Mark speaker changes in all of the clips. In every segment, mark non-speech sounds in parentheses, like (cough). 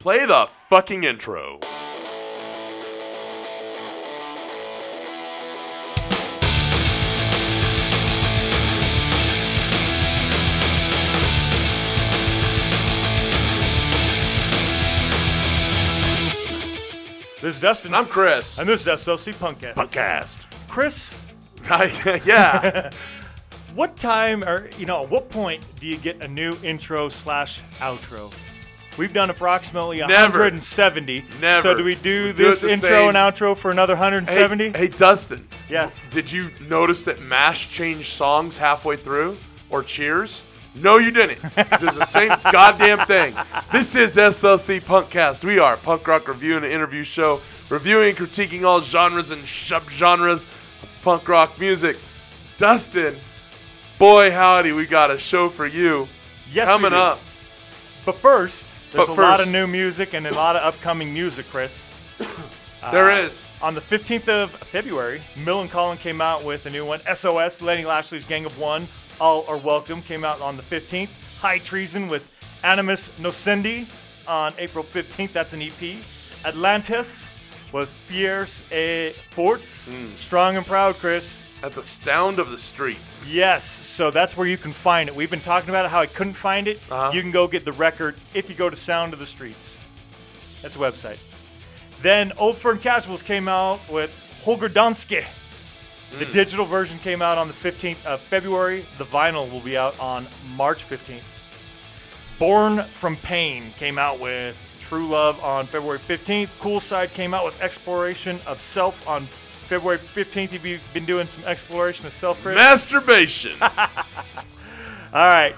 Speaker 1: Play the fucking intro.
Speaker 2: This is Dustin.
Speaker 1: I'm Chris.
Speaker 2: and this is SLC Punkcast.
Speaker 1: Podcast.
Speaker 2: Chris, (laughs)
Speaker 1: yeah. (laughs)
Speaker 2: what time or you know, at what point do you get a new intro slash outro? We've done approximately
Speaker 1: Never.
Speaker 2: 170.
Speaker 1: Never.
Speaker 2: So do we do
Speaker 1: We
Speaker 2: this
Speaker 1: the
Speaker 2: intro
Speaker 1: same.
Speaker 2: and outro for another 170?
Speaker 1: Hey, hey, Dustin.
Speaker 2: Yes.
Speaker 1: Did you notice that MASH changed songs halfway through? Or Cheers? No, you didn't. It's the same (laughs) goddamn thing. This is SLC Punkcast. We are a punk rock review and interview show, reviewing and critiquing all genres and subgenres of punk rock music. Dustin, boy howdy, we got a show for you
Speaker 2: Yes,
Speaker 1: coming
Speaker 2: do.
Speaker 1: up.
Speaker 2: But first, there's
Speaker 1: But
Speaker 2: a lot of new music and a lot of upcoming music, Chris. (laughs)
Speaker 1: There is.
Speaker 2: On the 15th of February, Millencolin came out with a new one. SOS, Lenny Lashley's Gang of One, All Are Welcome, came out on the 15th. High Treason with Animus Nocendi on April 15th. That's an EP. Atlantis with Fierce et Forts.
Speaker 1: Hmm.
Speaker 2: Strong and Proud, Chris.
Speaker 1: At the sound of the streets.
Speaker 2: Yes, so that's where you can find it. We've been talking about it, how I couldn't find it.
Speaker 1: Uh-huh.
Speaker 2: You can go get the record if you go to Sound of the Streets. That's a website. Then Old Firm Casuals came out with Holger Danske. The
Speaker 1: Hmm.
Speaker 2: digital version came out on the 15th of February. The vinyl will be out on March 15th. Born from Pain came out with True Love on February 15th. Cool Side came out with Exploration of Self on February 15th. you've been doing some exploration of self, Chris?
Speaker 1: Masturbation. (laughs)
Speaker 2: All right.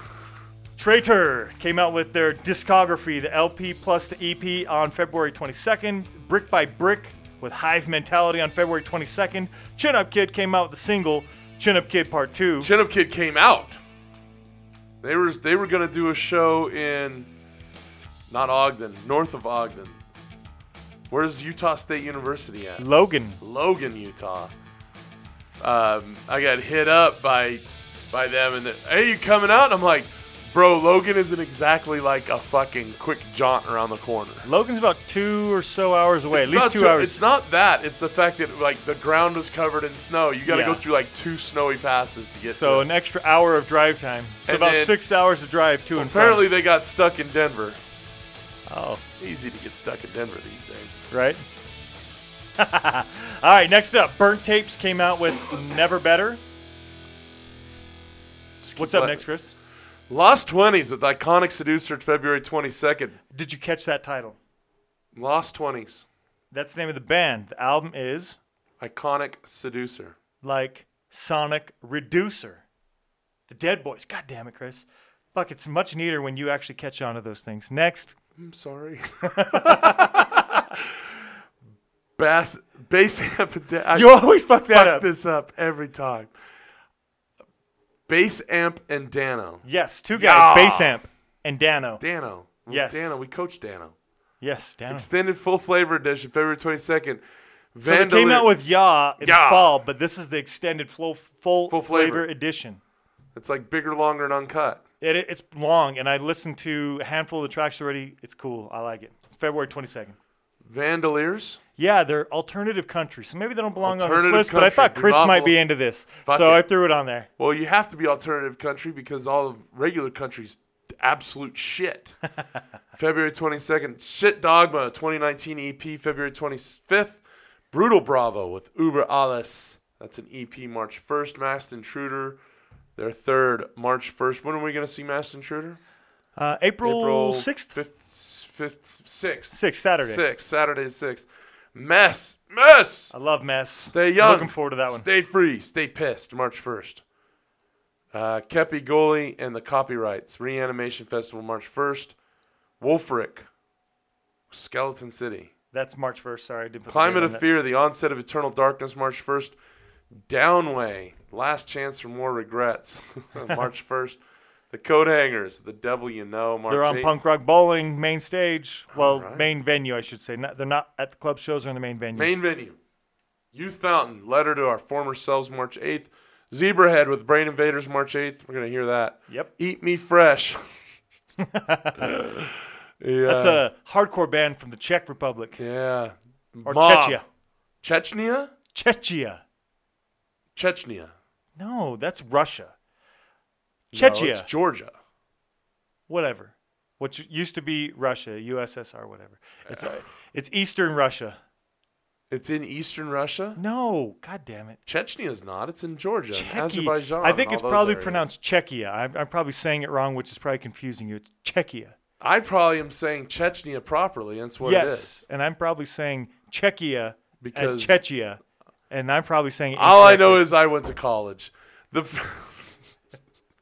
Speaker 2: Traitor came out with their discography, the LP plus the EP, on February 22nd. Brick by Brick with Hive Mentality on February 22nd. Chin Up Kid came out with the single Chin Up Kid Part 2.
Speaker 1: Chin Up Kid came out. They were they were gonna do a show in not Ogden, north of Ogden. Where's Utah State University at?
Speaker 2: Logan.
Speaker 1: Logan, Utah. Um, I got hit up by by them and they hey, you coming out? And I'm like, bro, Logan isn't exactly like a fucking quick jaunt around the corner.
Speaker 2: Logan's about two or so hours away,
Speaker 1: It's
Speaker 2: at least
Speaker 1: not
Speaker 2: two hours.
Speaker 1: It's not that. It's the fact that like the ground was covered in snow. You got to
Speaker 2: Yeah.
Speaker 1: go through like two snowy passes to get
Speaker 2: so
Speaker 1: to.
Speaker 2: an extra hour of drive time. So
Speaker 1: And
Speaker 2: about
Speaker 1: then-
Speaker 2: six hours of drive to and
Speaker 1: Apparently, they got stuck in Denver.
Speaker 2: Oh,
Speaker 1: Easy to get stuck in Denver these days.
Speaker 2: right. (laughs) All right, next up, Burnt Tapes came out with Never Better. What's up next, Chris?
Speaker 1: Lost Twenties with iconic seducer, February twenty second.
Speaker 2: Did you catch that title?
Speaker 1: Lost Twenties,
Speaker 2: That's the name of the band. The album is
Speaker 1: iconic seducer.
Speaker 2: like Sonic Reducer. The Dead Boys. God damn it, Chris. Fuck, it's much neater when you actually catch on to those things. Next,
Speaker 1: I'm sorry. Bass, bass amp. I
Speaker 2: you always fuck that
Speaker 1: fuck
Speaker 2: up.
Speaker 1: this up every time. Bass amp and Dano.
Speaker 2: Yes, two
Speaker 1: Yeah.
Speaker 2: guys, Bass Amp and Dano.
Speaker 1: Dano.
Speaker 2: Yes.
Speaker 1: Dano. We coached Dano.
Speaker 2: Yes, Dano.
Speaker 1: Extended full flavor edition, February twenty second.
Speaker 2: So they came out with Ya in
Speaker 1: Ya.
Speaker 2: the fall, but this is the extended full full,
Speaker 1: Full
Speaker 2: flavor.
Speaker 1: flavor.
Speaker 2: edition.
Speaker 1: It's like bigger, longer, and uncut.
Speaker 2: It, it's long, and I listened to a handful of the tracks already. It's cool. I like it. February 22nd.
Speaker 1: Vandoliers.
Speaker 2: Yeah, they're alternative country, so maybe they don't belong on this
Speaker 1: Alternative
Speaker 2: list. But I
Speaker 1: country,
Speaker 2: thought Chris might be into this,
Speaker 1: Fuck
Speaker 2: so
Speaker 1: it.
Speaker 2: I threw it on there.
Speaker 1: Well, you have to be alternative country because all of regular country's absolute shit. (laughs) February 22nd, Shit Dogma 2019 EP, February 25th, Brutal Bravo with Uber Alles. That's an EP March 1st, Masked Intruder. Their third, March 1st. When are we going to see Masked Intruder?
Speaker 2: Uh, April sixth,
Speaker 1: 5th, 5th, 6th.
Speaker 2: sixth Saturday.
Speaker 1: 6th, Saturday 6th. Mess, mess!
Speaker 2: I love Mess.
Speaker 1: Stay young.
Speaker 2: Looking forward to that one.
Speaker 1: Stay free. Stay pissed. March 1st. Uh, Kepi Ghoulie and the Copyrights. Reanimation Festival March 1st. Wolfric. Skeleton City.
Speaker 2: That's March first. Sorry, I didn't.
Speaker 1: Climate of
Speaker 2: that.
Speaker 1: Fear. The Onset of Eternal Darkness March 1st. Downway. Last Chance for More Regrets. (laughs) March (laughs) 1st. The Coat Hangers. The Devil You Know. March
Speaker 2: They're on
Speaker 1: 8th.
Speaker 2: Punk Rock Bowling main stage. Well,
Speaker 1: Alright.
Speaker 2: main venue, I should say. Not, they're not at the club shows. They're in the main venue.
Speaker 1: Main venue. Youth Fountain. Letter to Our Former Selves March 8th. Zebrahead with Brain Invaders March 8th. We're going to hear that.
Speaker 2: Yep.
Speaker 1: Eat Me Fresh. (laughs) Yeah.
Speaker 2: That's a hardcore band from the Czech Republic
Speaker 1: yeah.
Speaker 2: or
Speaker 1: Mob.
Speaker 2: Czechia.
Speaker 1: Chechnya?
Speaker 2: Czechia.
Speaker 1: Chechnya.
Speaker 2: No, that's Russia.
Speaker 1: No,
Speaker 2: Czechia.
Speaker 1: it's Georgia.
Speaker 2: whatever. Which used to be Russia, USSR, whatever. It's uh, it's Eastern Russia.
Speaker 1: It's in eastern Russia.
Speaker 2: No, god damn it.
Speaker 1: Chechnya is not. It's in Georgia, Azerbaijan.
Speaker 2: I think it's probably
Speaker 1: areas.
Speaker 2: pronounced Czechia. I'm, I'm probably saying it wrong, which is probably confusing you. It's Czechia.
Speaker 1: I probably am saying Chechnya properly. That's what it
Speaker 2: yes, and I'm probably saying Czechia
Speaker 1: Because-
Speaker 2: as Czechia, and I'm probably saying
Speaker 1: All I know is I went to college. The f-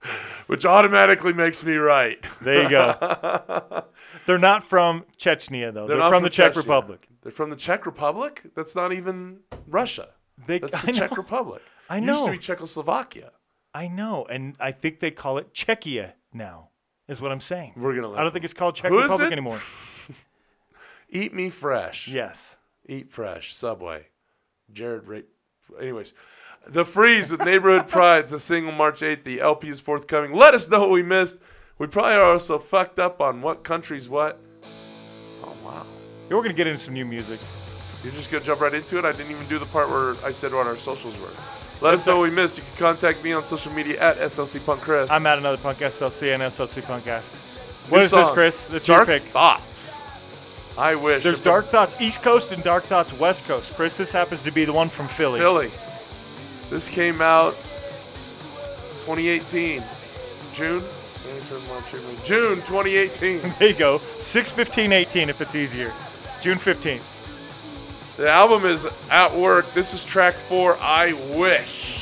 Speaker 1: (laughs) which automatically makes me right.
Speaker 2: there you go. (laughs) They're not from Chechnya though. They're,
Speaker 1: not
Speaker 2: from, the Czech
Speaker 1: Chechnya.
Speaker 2: Republic.
Speaker 1: They're from the Czech Republic. That's not even Russia.
Speaker 2: They,
Speaker 1: That's (laughs) the Czech. Republic.
Speaker 2: I know.
Speaker 1: It Used to be Czechoslovakia.
Speaker 2: I know, and I think they call it Czechia now. Is what I'm saying.
Speaker 1: We're gonna.
Speaker 2: I don't think it's called Czech
Speaker 1: Who
Speaker 2: Republic anymore.
Speaker 1: Eat me fresh.
Speaker 2: Yes.
Speaker 1: Eat fresh. Subway. Jared Ray. Anyways, the freeze with neighborhood (laughs) pride. It's a single March 8th. The LP is forthcoming. Let us know what we missed. We probably are also fucked up on what country's what. Oh wow.
Speaker 2: Yeah, we're gonna get into some new music.
Speaker 1: You're just gonna jump right into it. I didn't even do the part where I said what our socials were. Let us know what we missed. You can contact me on social media at SLC Punk Chris.
Speaker 2: I'm at another punk SLC and SLC Punkcast.
Speaker 1: Good
Speaker 2: What is this,
Speaker 1: song.
Speaker 2: Chris? That's
Speaker 1: Dark
Speaker 2: your pick.
Speaker 1: Thoughts. I wish.
Speaker 2: There's
Speaker 1: if
Speaker 2: Dark Thoughts East Coast and Dark Thoughts West Coast. Chris, this happens to be the one from Philly.
Speaker 1: Philly. This came out 2018. June. June 2018. (laughs)
Speaker 2: There you go. 61518 if it's easier. June 15th.
Speaker 1: The album is at work. This is track four. I wish.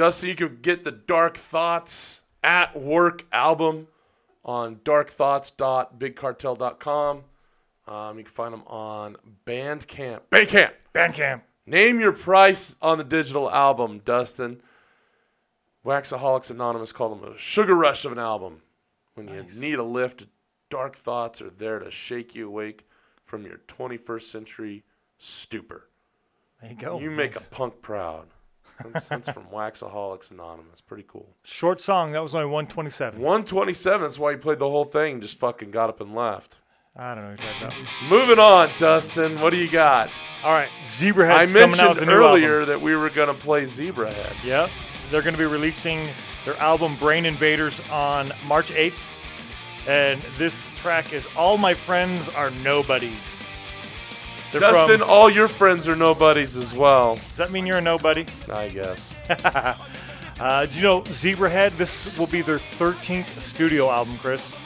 Speaker 1: Dustin, you can get the Dark Thoughts at Work album on darkthoughts.bigcartel.com. Um, you can find them on Bandcamp. Bandcamp.
Speaker 2: Bandcamp.
Speaker 1: Name your price on the digital album, Dustin. Waxaholics Anonymous call them a sugar rush of an album. When you need a lift, Dark Thoughts are there to shake you awake from your 21st century stupor.
Speaker 2: There you go.
Speaker 1: You make
Speaker 2: Nice.
Speaker 1: a punk proud. That's, that's from Waxaholics Anonymous. Pretty cool.
Speaker 2: short song. That was only 127.
Speaker 1: 127. That's why he played the whole thing. Just fucking got up and left.
Speaker 2: I don't know what you're talking about.
Speaker 1: Moving on, Dustin. What do you got?
Speaker 2: All right. Zebrahead's
Speaker 1: I mentioned
Speaker 2: with a new
Speaker 1: earlier that we were gonna play Zebrahead.
Speaker 2: Yep. They're going to be releasing their album Brain Invaders on March 8th. And this track is All My Friends Are Nobodies. They're
Speaker 1: Dustin,
Speaker 2: from-
Speaker 1: all your friends are nobodies as well.
Speaker 2: does that mean you're a nobody?
Speaker 1: I guess. (laughs)
Speaker 2: Uh, do you know Zebrahead? This will be their 13th studio album, Chris.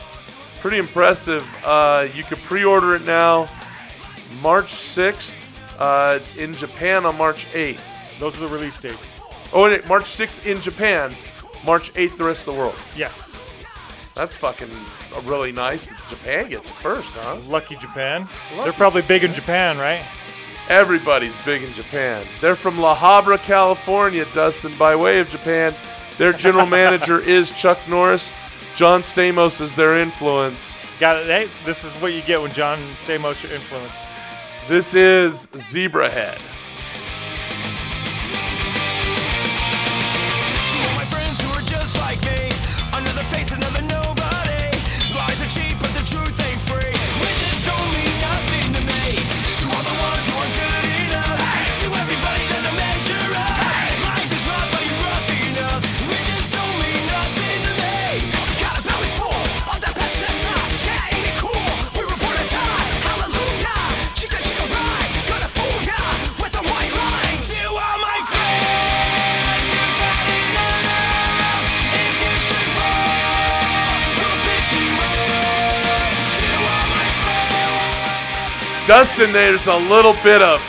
Speaker 1: Pretty impressive. Uh, you can pre-order it now, March 6th, uh, in Japan on March 8th.
Speaker 2: Those are the release dates.
Speaker 1: Oh, wait, March 6th in Japan, March 8th the rest of the world.
Speaker 2: Yes.
Speaker 1: That's fucking really nice. Japan gets it first, huh?
Speaker 2: Lucky Japan. They're probably big in Japan, right?
Speaker 1: Everybody's big in Japan. They're from La Habra, California, Dustin, by way of Japan. Their general manager (laughs) is Chuck Norris. John Stamos is their influence.
Speaker 2: Got it. Hey, this is what you get when John Stamos your influence.
Speaker 1: This is Zebrahead. Dustin, there's a little bit of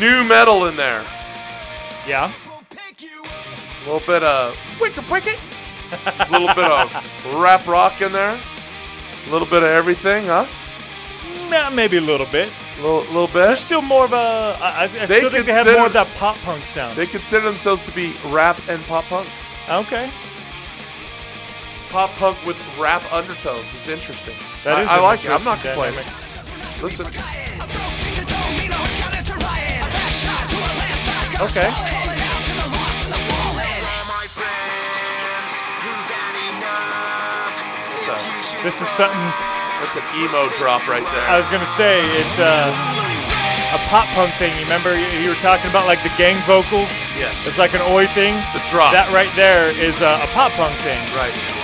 Speaker 1: new metal in there.
Speaker 2: Yeah.
Speaker 1: A little bit of wicked wicked. A little bit of rap rock in there. A little bit of everything, huh?
Speaker 2: Nah, maybe a little bit.
Speaker 1: A little, little
Speaker 2: They're still more of a. I, I
Speaker 1: They
Speaker 2: still think they have more of that pop punk sound.
Speaker 1: They consider themselves to be rap and pop punk.
Speaker 2: okay.
Speaker 1: Pop punk with rap undertones. It's interesting.
Speaker 2: That
Speaker 1: I,
Speaker 2: is
Speaker 1: I like it. I'm not complaining.
Speaker 2: dynamic.
Speaker 1: Listen,
Speaker 2: Okay.
Speaker 1: a,
Speaker 2: This is something
Speaker 1: that's an emo drop right there.
Speaker 2: I was gonna say. It's uh, a pop punk thing. You remember you, you were talking about like the gang vocals?
Speaker 1: Yes.
Speaker 2: It's like an oi thing.
Speaker 1: The drop.
Speaker 2: That right there is a, a pop punk thing.
Speaker 1: Right.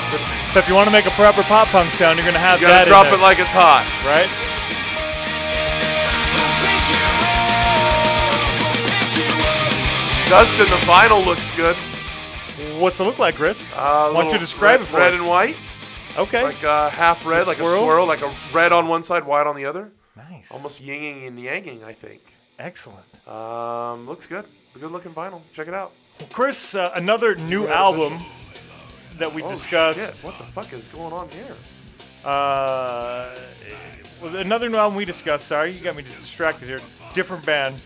Speaker 2: So if you want to make a proper pop punk sound, you're gonna have
Speaker 1: You gotta
Speaker 2: that.
Speaker 1: drop it like it's hot.
Speaker 2: right.
Speaker 1: Dustin, the vinyl looks good.
Speaker 2: What's it look like, Chris?
Speaker 1: Uh,
Speaker 2: Why don't you describe
Speaker 1: red,
Speaker 2: it for
Speaker 1: red
Speaker 2: us?
Speaker 1: and white,
Speaker 2: Okay.
Speaker 1: like uh, half red, like
Speaker 2: swirl?
Speaker 1: a swirl, like a red on one side, white on the other.
Speaker 2: nice.
Speaker 1: Almost yinging and yanging, I think.
Speaker 2: Excellent.
Speaker 1: Um, looks good. A good looking vinyl. Check it out.
Speaker 2: Chris, uh, another new album. That we
Speaker 1: Oh
Speaker 2: discussed.
Speaker 1: shit! What the fuck is going on here?
Speaker 2: Uh, well, another new album we discussed. Sorry, you got me distracted here. Different band.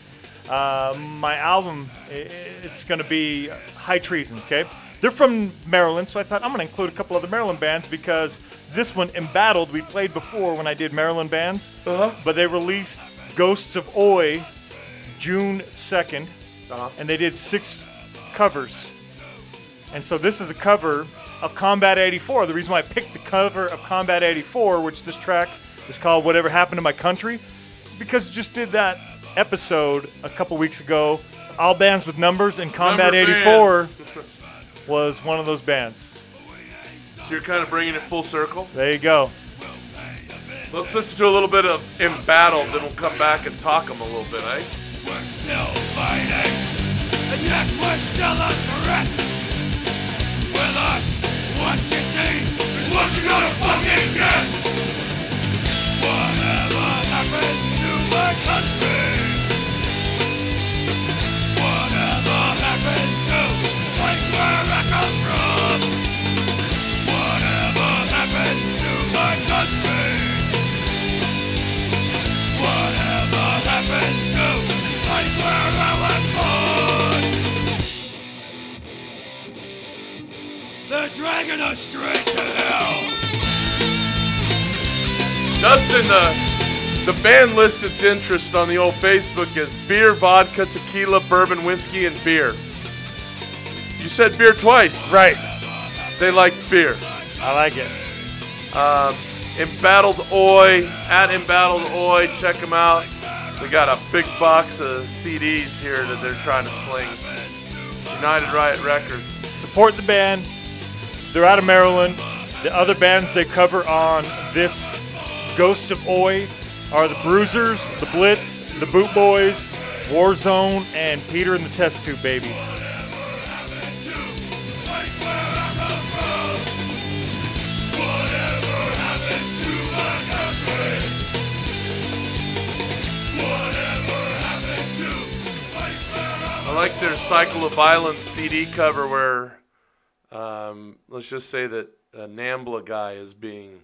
Speaker 2: Uh, my album, it's going to be High Treason. Okay, they're from Maryland, so I thought I'm going to include a couple other Maryland bands because this one, Embattled, we played before when I did Maryland bands.
Speaker 1: Uh-huh.
Speaker 2: But they released Ghosts of Oi June 2nd,
Speaker 1: Uh-huh.
Speaker 2: and they did six covers. And so this is a cover of Combat 84. The reason why I picked the cover of Combat 84, which this track is called Whatever Happened to My Country, is because it just did that episode a couple weeks ago. All bands with numbers, and Combat
Speaker 1: Number
Speaker 2: 84
Speaker 1: bands.
Speaker 2: was one of those bands.
Speaker 1: So you're kind of bringing it full circle.
Speaker 2: There you go.
Speaker 1: Let's listen to a little bit of Embattled, then we'll come back and talk them a little bit, eh?
Speaker 3: We're still fighting, and yes, we're still a threat. With us, what you see is what you're gonna fucking get. Whatever happened to my country? Whatever happened to the place where I come from? Whatever happened to my country? They're dragging us straight to hell.
Speaker 1: Dustin, the the band lists its interest on the old Facebook as beer, vodka, tequila, bourbon, whiskey, and beer. You said beer twice.
Speaker 2: Right.
Speaker 1: They like beer.
Speaker 2: I like it.
Speaker 1: Um, Embattled Oi at Embattled Oi. Check them out. We got a big box of CDs here that they're trying to sling. United Riot Records.
Speaker 2: Support the band. They're out of Maryland. The other bands they cover on this Ghosts of Oi are the Bruisers, the Blitz, the Boot Boys, Warzone, and Peter and the Test Tube Babies.
Speaker 1: I like their Cycle of Violence CD cover where, um, let's just say that a Nambla guy is being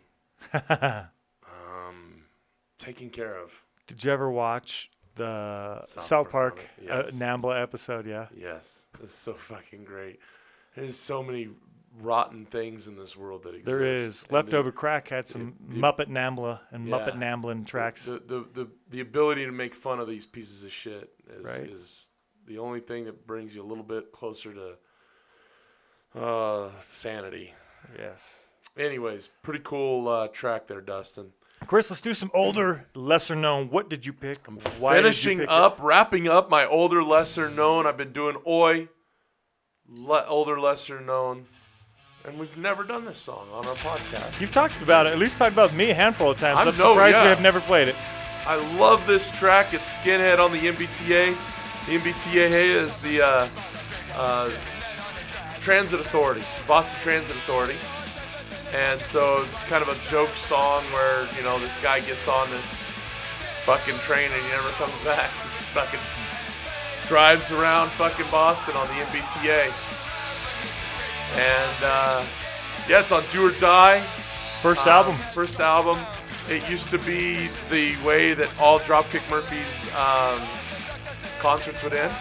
Speaker 1: um, taken care of.
Speaker 2: Did you ever watch the
Speaker 1: South
Speaker 2: South,
Speaker 1: Park
Speaker 2: Park,
Speaker 1: on it,
Speaker 2: uh. Nambla episode? Yeah.
Speaker 1: Yes, it's so fucking great. There's so many rotten things in this world that exist.
Speaker 2: There is.
Speaker 1: and
Speaker 2: Leftover Crack had some Muppet Nambla and
Speaker 1: Yeah.
Speaker 2: Muppet Namblin tracks.
Speaker 1: The, the, the, the ability to make fun of these pieces of shit is,
Speaker 2: Right.
Speaker 1: is the only thing that brings you a little bit closer to uh, sanity.
Speaker 2: yes.
Speaker 1: Anyways, pretty cool uh, track there, Dustin.
Speaker 2: Chris, let's do some older, lesser known. What did you pick? Why you
Speaker 1: Finishing
Speaker 2: pick it?
Speaker 1: up, wrapping up my older, lesser known. I've been doing Oi, le- older, lesser known, and we've never done this song on our podcast.
Speaker 2: You've talked about it, at least talked about me a handful of times.
Speaker 1: I'm-
Speaker 2: I'm,
Speaker 1: no,
Speaker 2: surprised
Speaker 1: yeah.
Speaker 2: we have never played it.
Speaker 1: I love this track. It's Skinhead on the MBTA. The MBTA is the uh, uh, Transit Authority, Boston Transit Authority. And so it's kind of a joke song where, you know, this guy gets on this fucking train and he never comes back. (laughs) He's fucking drives around fucking Boston on the MBTA. And uh, yeah, it's on Do or Die.
Speaker 2: First
Speaker 1: Um,
Speaker 2: album.
Speaker 1: First album. It used to be the way that all Dropkick Murphys um, concerts would end.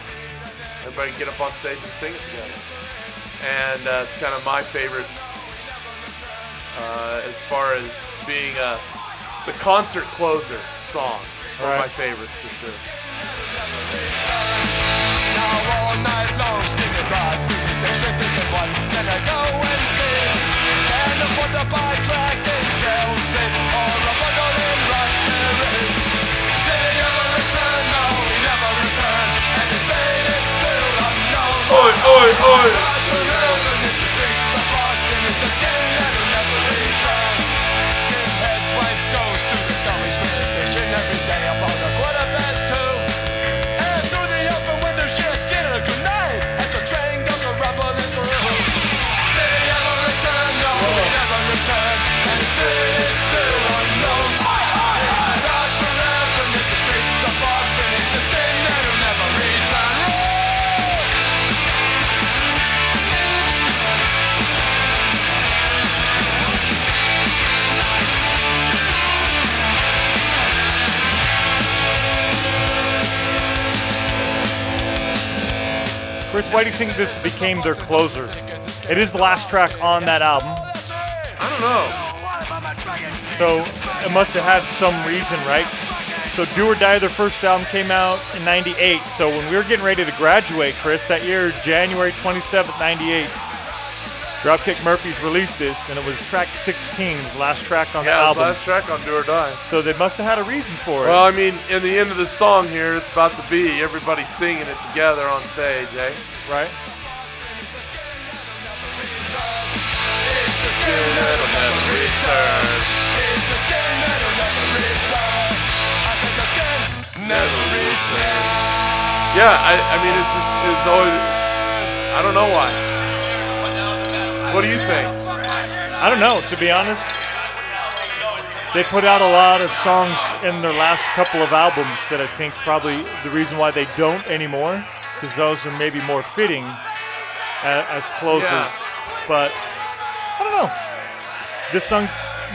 Speaker 1: Everybody get up on stage and sing it together. And uh, it's kind of my favorite uh, as far as being a, the concert closer song. It's one of my
Speaker 2: Right.
Speaker 1: favorites for sure.
Speaker 3: Now all night
Speaker 2: Chris, why do you think this became their closer? It is the last track on that album,
Speaker 1: I don't know.
Speaker 2: so it must have had some reason, right? So Do or Die, their first album came out in 98. So when we were getting ready to graduate, Chris, that year, January 27th, 98, Dropkick Murphys released this, and it was track 16, it was the last track on the
Speaker 1: Yeah, the
Speaker 2: album.
Speaker 1: last track on Do or Die.
Speaker 2: So they must have had a reason for it.
Speaker 1: Well, I mean, in the end of the song here, it's about to be everybody singing it together on stage, eh?
Speaker 2: right?
Speaker 1: It'll never return.
Speaker 3: Is the skin that'll never return? I said the skin never return.
Speaker 1: Yeah, I, I mean, it's just, it's always, I don't know why. What do you think?
Speaker 2: I don't know, to be honest. They put out a lot of songs in their last couple of albums that I think probably the reason why they don't anymore, because those are maybe more fitting as, as closers.
Speaker 1: Yeah.
Speaker 2: But I don't know. This song,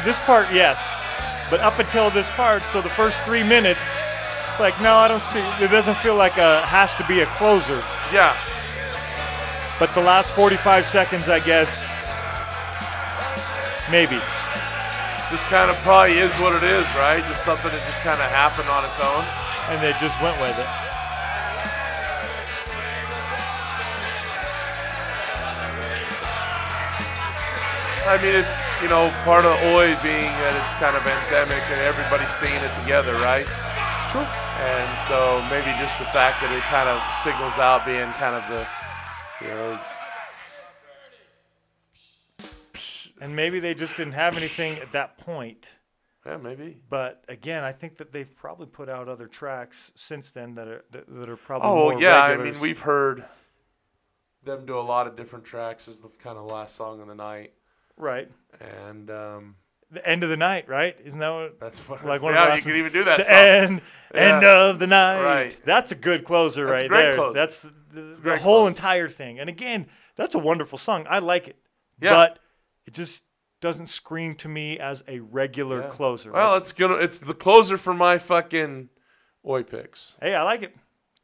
Speaker 2: this part, yes, but up until this part, so the first three minutes, it's like no, I don't see. It doesn't feel like a has to be a closer.
Speaker 1: Yeah,
Speaker 2: But the last 45 seconds, I guess, maybe.
Speaker 1: just kind of probably is what it is, right? Just something that just kind of happened on its own.
Speaker 2: and they just went with it.
Speaker 1: I mean, it's, you know, part of Oi being that it's kind of endemic and everybody's seeing it together, right?
Speaker 2: Sure.
Speaker 1: And so maybe just the fact that it kind of signals out being kind of the, you know,
Speaker 2: And maybe they just didn't have anything at that point.
Speaker 1: yeah, maybe.
Speaker 2: But again, I think that they've probably put out other tracks since then that are that, that are probably
Speaker 1: Oh yeah, I mean we've heard them do a lot of different tracks as the kind of last song of the night,
Speaker 2: right.
Speaker 1: and um,
Speaker 2: The end of the night, right? Isn't that what?
Speaker 1: that's what.
Speaker 2: Like one
Speaker 1: yeah,
Speaker 2: of the
Speaker 1: you can even do that
Speaker 2: the
Speaker 1: song.
Speaker 2: end, end of the night.
Speaker 1: Right.
Speaker 2: That's a good closer
Speaker 1: That's a
Speaker 2: right
Speaker 1: great
Speaker 2: there.
Speaker 1: closer.
Speaker 2: That's the, the,
Speaker 1: a
Speaker 2: the
Speaker 1: great
Speaker 2: whole entire thing. And again, that's a wonderful song. I like it.
Speaker 1: Yeah.
Speaker 2: But it just doesn't scream to me as a regular
Speaker 1: Yeah.
Speaker 2: closer.
Speaker 1: Well,
Speaker 2: right?
Speaker 1: it's gonna. It's the closer for my fucking Oi picks.
Speaker 2: hey, I like it.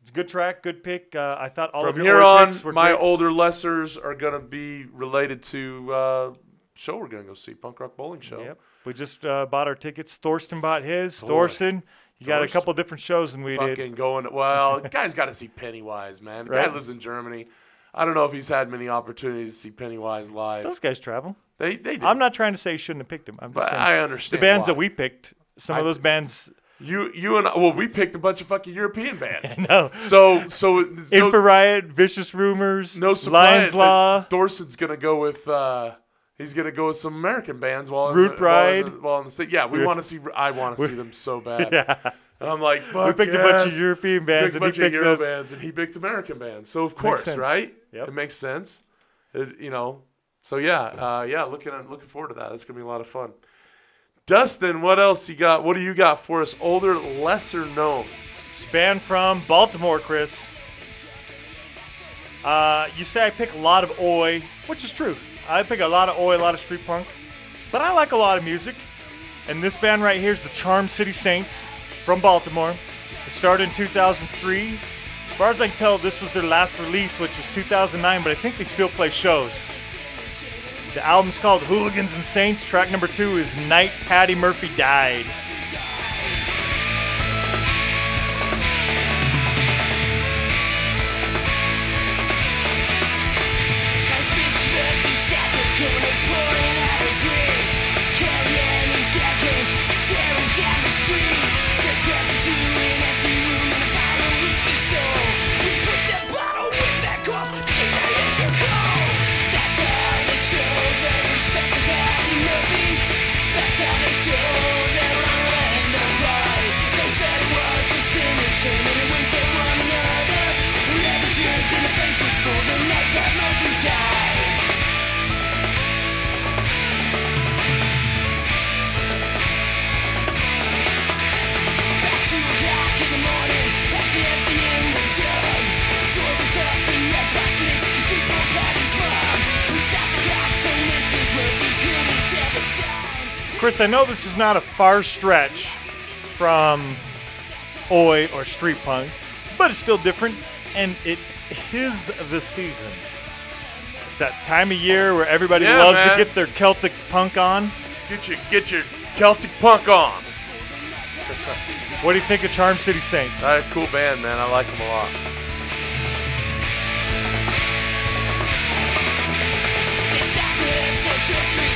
Speaker 2: It's a good track, good pick. Uh, I thought all
Speaker 1: From
Speaker 2: of
Speaker 1: here on,
Speaker 2: picks were
Speaker 1: my
Speaker 2: great.
Speaker 1: older lessers are gonna be related to uh, show we're gonna go see, Punk Rock Bowling Show.
Speaker 2: Yep. We just uh, bought our tickets. Thorsten bought his.
Speaker 1: Boy.
Speaker 2: Thorsten, you got a couple different shows than we did.
Speaker 1: Fucking going. Well, (laughs) guy's got to see Pennywise, man. The guy lives in Germany. I don't know if he's had many opportunities to see Pennywise live.
Speaker 2: Those guys travel.
Speaker 1: they they did.
Speaker 2: I'm not trying to say you shouldn't have picked him. I'm just
Speaker 1: but
Speaker 2: saying
Speaker 1: I
Speaker 2: the
Speaker 1: understand
Speaker 2: bands
Speaker 1: why.
Speaker 2: that we picked. Some of those bands,
Speaker 1: you you and I, well, we picked a bunch of fucking European bands. (laughs)
Speaker 2: no.
Speaker 1: So so it's no,
Speaker 2: Infra Riot, Vicious Rumors,
Speaker 1: no surprise
Speaker 2: Lions Law.
Speaker 1: that Thorson's gonna go with. uh He's gonna go with some American bands while in
Speaker 2: Root
Speaker 1: the, while in the, while in the state. Yeah, we want to see. I want to see them so (laughs) bad.
Speaker 2: Yeah.
Speaker 1: And I'm like, fuck
Speaker 2: We picked a bunch of
Speaker 1: yes.
Speaker 2: European bands,
Speaker 1: a
Speaker 2: and he
Speaker 1: bunch of
Speaker 2: picked
Speaker 1: Euro
Speaker 2: the,
Speaker 1: bands, and he picked American bands. So of course, right?
Speaker 2: Yep.
Speaker 1: It makes sense. It, you know, So yeah, uh, yeah, looking at, looking forward to that. That's gonna be a lot of fun. Dustin, what else you got? What do you got for us? Older, lesser known.
Speaker 3: It's band from Baltimore, Chris. Uh, you say I pick a lot of oi, which is true. I pick a lot of oi, a lot of street punk, but I like a lot of music. And this band right here is the Charm City Saints from Baltimore. It started in 2003. As far as I can tell, this was their last release, which was 2009, but I think they still play shows. The album's called Hooligans and Saints. Track number two is Night Patty Murphy Died. Chris, I know this is not a far stretch from Oi or Street Punk, but it's still different, and it is the season. It's that time of year where everybody
Speaker 1: Yeah,
Speaker 3: loves
Speaker 1: man.
Speaker 3: to get their Celtic punk on.
Speaker 1: Get your get your Celtic punk on.
Speaker 3: What do you think of Charm City Saints?
Speaker 1: Uh, cool band, man. I like them a lot.
Speaker 3: Well,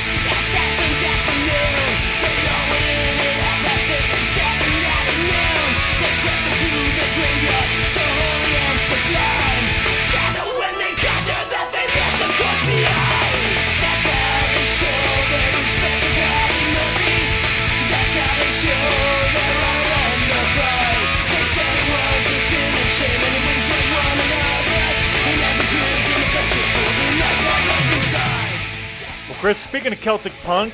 Speaker 3: Chris, speaking of Celtic punk,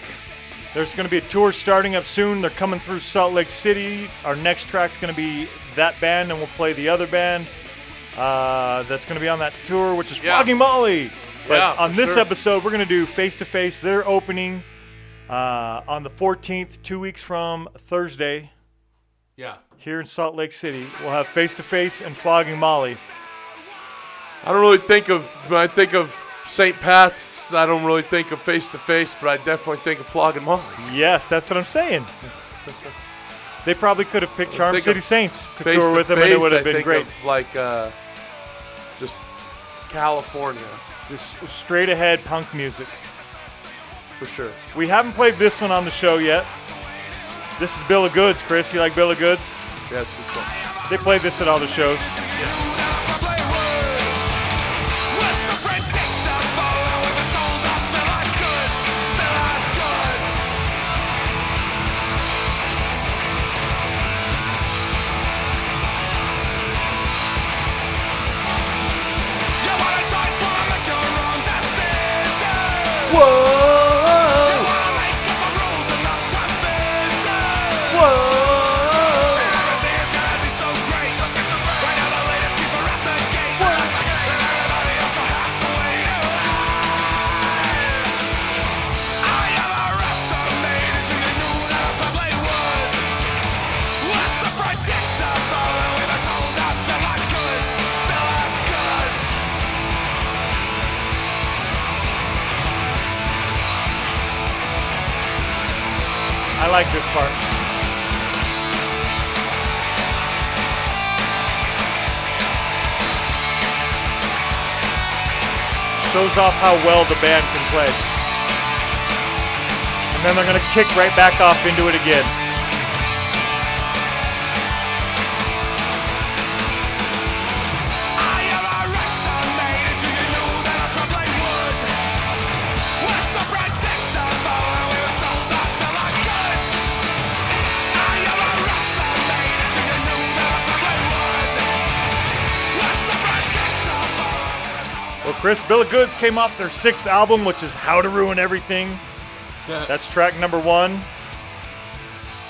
Speaker 3: there's going to be a tour starting up soon. They're coming through Salt Lake City. Our next track's going to be that band, and we'll play the other band uh, that's going to be on that tour, which is
Speaker 1: Yeah.
Speaker 3: Flogging Molly. But
Speaker 1: Yeah,
Speaker 3: on this
Speaker 1: sure.
Speaker 3: episode, we're going to do face to face. They're opening uh, on the 14th, two weeks from Thursday,
Speaker 1: Yeah.
Speaker 3: here in Salt Lake City. We'll have face to face and Flogging Molly.
Speaker 1: I don't really think of when I think of St. Pat's. I don't really think of face to face, but I definitely think of flogging Molly.
Speaker 3: Yes, that's what I'm saying. (laughs) They probably could have picked Charm City Saints to tour
Speaker 1: to
Speaker 3: with them, and it would have been great.
Speaker 1: like uh, just California
Speaker 3: Just straight ahead punk music.
Speaker 1: for sure.
Speaker 3: We haven't played this one on the show yet. This is Bill of Goods, Chris. You like Bill of Goods?
Speaker 1: Yeah, it's good stuff.
Speaker 3: They played this at all the shows. Whoa! I like this part. Shows off how well the band can play. And then they're going to kick right back off into it again.
Speaker 2: Chris, Bill of Goods came off their sixth album, which is How to Ruin Everything.
Speaker 1: Yeah.
Speaker 2: That's track number one.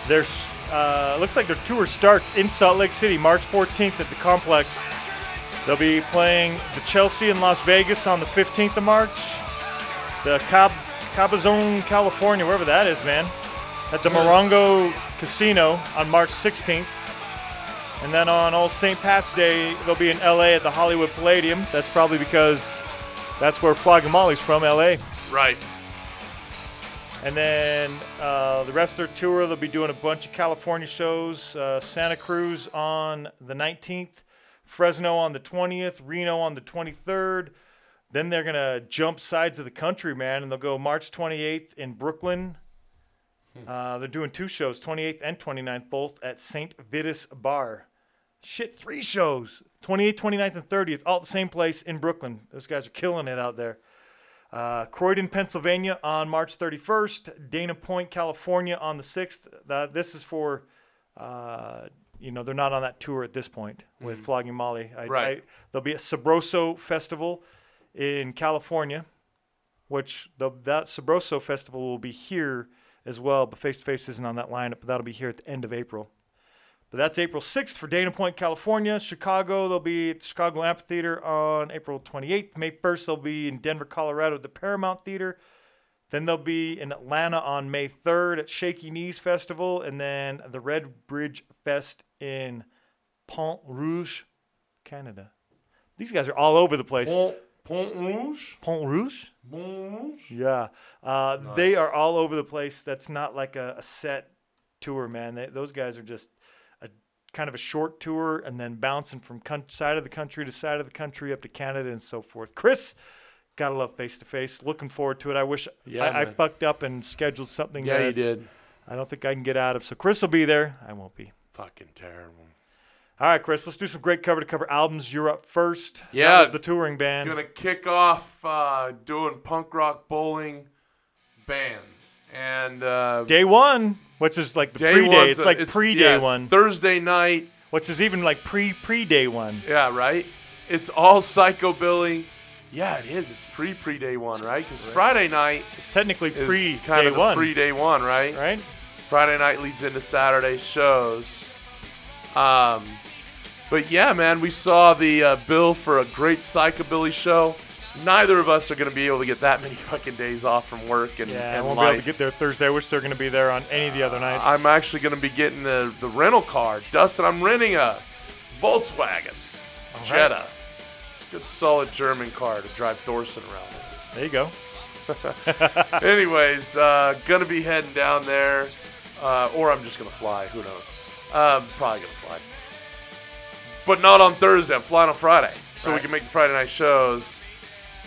Speaker 2: There's uh, looks like their tour starts in Salt Lake City, March 14th at the Complex. They'll be playing the Chelsea in Las Vegas on the 15th of March. The Cab Cabazon, California, wherever that is, man. At the Morongo Casino on March 16th. And then on Old St. Pat's Day, they'll be in LA at the Hollywood Palladium. That's probably because that's where Molly's from, LA.
Speaker 1: Right.
Speaker 2: And then uh, the rest of their tour, they'll be doing a bunch of California shows. Uh, Santa Cruz on the 19th, Fresno on the 20th, Reno on the 23rd. Then they're going to jump sides of the country, man, and they'll go March 28th in Brooklyn. Uh, they're doing two shows, 28th and 29th, both at St. Vitus Bar. Shit, three shows. 28th, 29th, and 30th, all at the same place in Brooklyn. Those guys are killing it out there. Uh, Croydon, Pennsylvania on March 31st. Dana Point, California on the 6th. That this is for, uh, you know, they're not on that tour at this point with Flogging Molly. I,
Speaker 1: Right.
Speaker 2: I, they'll be at Sabroso Festival in California, which the, that Sabroso Festival will be here as well, but Face to Face isn't on that lineup, but that'll be here at the end of April. But that's April 6th for Dana Point, California. Chicago, they'll be at the Chicago Amphitheater on April 28th. May 1st, they'll be in Denver, Colorado at the Paramount Theater. Then they'll be in Atlanta on May 3rd at Shaky Knees Festival. And then the Red Bridge Fest in Pont Rouge, Canada. These guys are all over the place.
Speaker 1: Pont, Pont Rouge?
Speaker 2: Pont Rouge?
Speaker 1: Pont Rouge?
Speaker 2: Yeah. Uh, They are all over the place. That's not like a, a set tour, man. They, those guys are just a kind of a short tour and then bouncing from con- side of the country to side of the country up to Canada and so forth. Chris, gotta love face to face. Looking forward to it. I wish
Speaker 1: Yeah,
Speaker 2: I, I bucked up and scheduled something.
Speaker 1: Yeah, you did.
Speaker 2: I don't think I can get out of. So Chris will be there. I won't be.
Speaker 1: Fucking terrible.
Speaker 2: All right, Chris. Let's do some great cover to cover albums. You're up first.
Speaker 1: Yeah.
Speaker 2: that was the touring band.
Speaker 1: Gonna kick off uh, doing punk rock bowling bands. And uh,
Speaker 2: Day one, which is like the
Speaker 1: day
Speaker 2: pre-day. It's
Speaker 1: a-
Speaker 2: like pre-day
Speaker 1: yeah, it's
Speaker 2: one.
Speaker 1: Thursday night.
Speaker 2: which is even like pre pre day one.
Speaker 1: Yeah, right? It's all psychobilly. Yeah, it is. It's pre pre day one, right? Because Friday night
Speaker 2: It's technically
Speaker 1: is
Speaker 2: pre
Speaker 1: kind
Speaker 2: day
Speaker 1: of
Speaker 2: one,
Speaker 1: pre day one, right?
Speaker 2: right?
Speaker 1: Friday night leads into Saturday shows. Um, but yeah, man, we saw the uh, bill for a great psychobilly show. Neither of us are going to be able to get that many fucking days off from work and,
Speaker 2: yeah,
Speaker 1: and
Speaker 2: won't be able to get there Thursday. I wish they're going to be there on any of the other nights.
Speaker 1: I'm actually going to be getting the, the rental car. Dustin, I'm renting a Volkswagen Jetta. Good solid German car to drive Thorson around in.
Speaker 2: there you go. (laughs) (laughs)
Speaker 1: Anyways, uh, gonna be heading down there, uh, or I'm just gonna fly. Who knows? Um, probably gonna fly, but not on Thursday. I'm flying on Friday, so we can make the Friday night shows.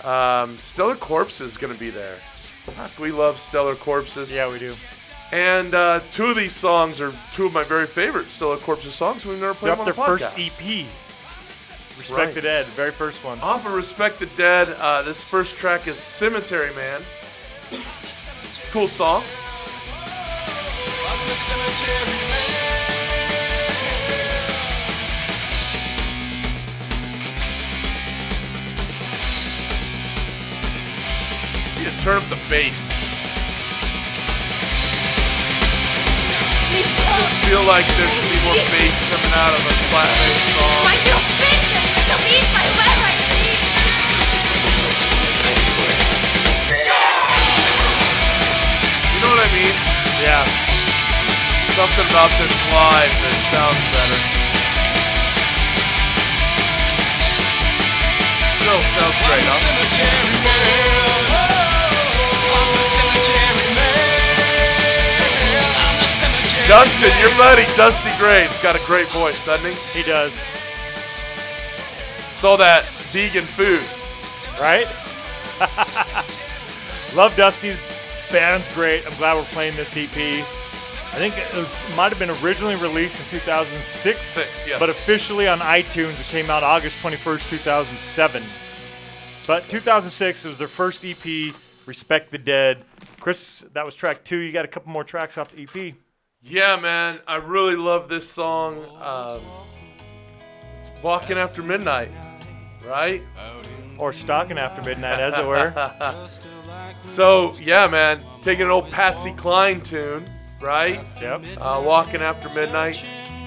Speaker 1: Um, Stellar Corpse is gonna be there. We love Stellar Corpses.
Speaker 2: Yeah, we do.
Speaker 1: And uh, two of these songs are two of my very favorite Stellar Corpses songs. We've never played
Speaker 2: Dropped
Speaker 1: them
Speaker 2: their
Speaker 1: on the
Speaker 2: first. EP. Respect the Dead, very first one.
Speaker 1: Off of Respect the Dead, uh, this first track is Cemetery Man. Cool song. Turn up the bass. I just feel like there should be more bass coming out of a flat bass song.
Speaker 4: My little business is to my web
Speaker 3: This is my business. I pay.
Speaker 1: You know what I mean?
Speaker 2: Yeah.
Speaker 1: Something about this live that sounds better. Still sounds great, huh? Dustin, your buddy Dusty Graves got a great voice, doesn't he?
Speaker 2: He does.
Speaker 1: It's all that vegan food.
Speaker 2: Right? (laughs) Love Dusty. Band's great. I'm glad we're playing this EP. I think it was might have been originally released in 2006,
Speaker 1: Six, yes.
Speaker 2: but officially on iTunes it came out August 21st, 2007. But 2006 it was their first EP, Respect the Dead. Chris, that was track two. You got a couple more tracks off the EP.
Speaker 1: Yeah, man, I really love this song. Um, it's Walking After Midnight, right?
Speaker 2: or stalking after midnight, as it were. (laughs)
Speaker 1: So yeah, man, taking an old Patsy Cline tune, right?
Speaker 2: Yep.
Speaker 1: Uh, Walking After Midnight,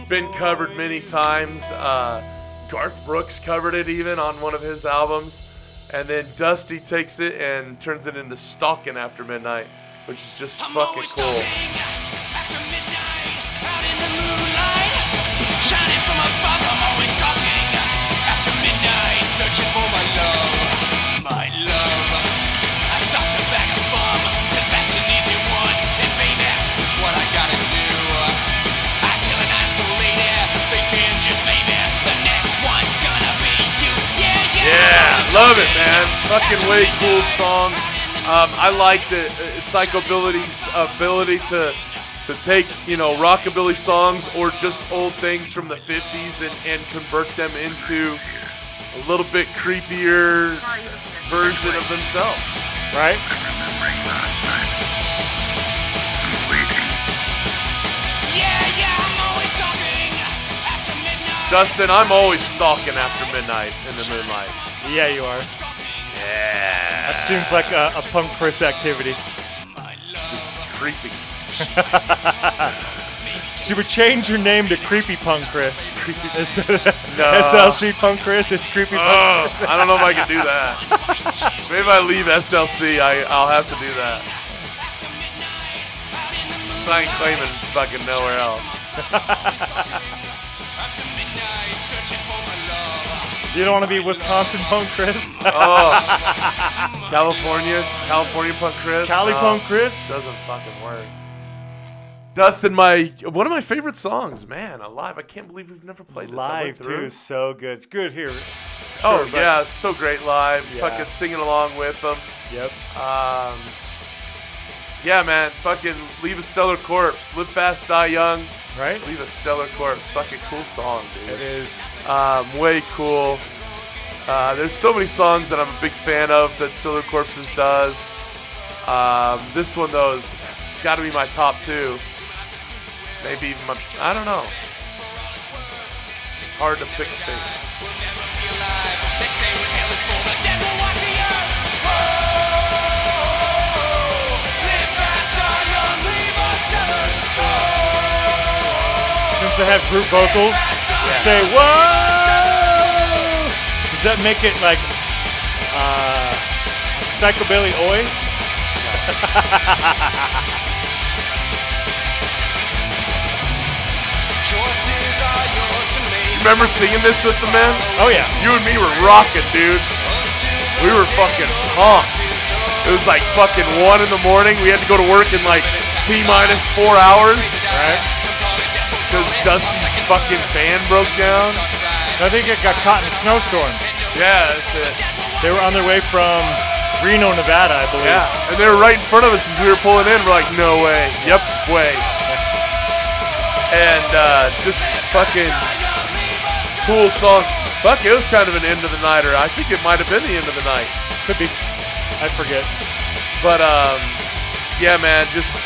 Speaker 1: been covered many times. Uh, Garth Brooks covered it even on one of his albums, and then Dusty takes it and turns it into Stalking After Midnight, which is just
Speaker 3: I'm
Speaker 1: fucking cool.
Speaker 3: stalking love
Speaker 1: it, man. Fucking way cool song. Um, I like the uh, Psychobilly's ability to to take you know rockabilly songs or just old things from the 50s and, and convert them into a little bit creepier version of themselves.
Speaker 2: Right?
Speaker 3: Yeah, yeah, I'm always stalking after midnight.
Speaker 1: Dustin, I'm always stalking after midnight in the moonlight.
Speaker 2: Yeah, you are.
Speaker 1: Yeah,
Speaker 2: That seems like a, a punk Chris activity.
Speaker 1: just creepy. (laughs)
Speaker 2: Should we change your name to Creepy Punk Chris? Instead (laughs) of
Speaker 1: No.
Speaker 2: SLC Punk Chris, it's Creepy Punk
Speaker 1: Oh,
Speaker 2: Chris.
Speaker 1: I don't know if I can do that. (laughs) Maybe if I leave SLC, I, I'll have to do that. So I ain't claiming fucking nowhere else.
Speaker 2: You don't want to be Wisconsin Punk Chris? (laughs) oh.
Speaker 1: California, California Punk Chris.
Speaker 2: Cali
Speaker 1: No,
Speaker 2: Punk Chris?
Speaker 1: doesn't fucking work. Dustin, my one of my favorite songs, man, alive. I can't believe we've never played this.
Speaker 2: Live, too. So good. It's good here.
Speaker 1: oh
Speaker 2: Sure, but-
Speaker 1: yeah, so great live.
Speaker 2: Yeah.
Speaker 1: Fucking singing along with them.
Speaker 2: Yep.
Speaker 1: Um, yeah, man, fucking leave a stellar corpse. Live fast, die young.
Speaker 2: Right?
Speaker 1: Leave a stellar corpse. Fucking cool song, dude.
Speaker 2: is.
Speaker 1: Um, way cool. Uh, there's so many songs that I'm a big fan of that Stellar Corpses does. Um, this one though is got to be my top two. Maybe even my, I don't know. It's hard to pick a favorite.
Speaker 3: They
Speaker 2: have group vocals, say whoa. Does that make it like uh, psychobilly oi?
Speaker 3: Choices are yours to make.
Speaker 1: Remember singing this with the men?
Speaker 2: Oh yeah.
Speaker 1: You and me were rocking, dude. We were fucking pumped. It was like fucking one in the morning. We had to go to work in like T minus four hours
Speaker 2: Right.
Speaker 1: Because Dusty's fucking fan broke down.
Speaker 2: I think it got caught in a snowstorm.
Speaker 1: Yeah, that's it.
Speaker 2: They were on their way from Reno, Nevada, I believe.
Speaker 1: Yeah, and they were right in front of us as we were pulling in. We're like, no way. Yep, way. And uh, just fucking cool song. Fuck, it was kind of an end of the nighter. I think it might have been the end of the night.
Speaker 2: Could be. I forget.
Speaker 1: But um, yeah, man, just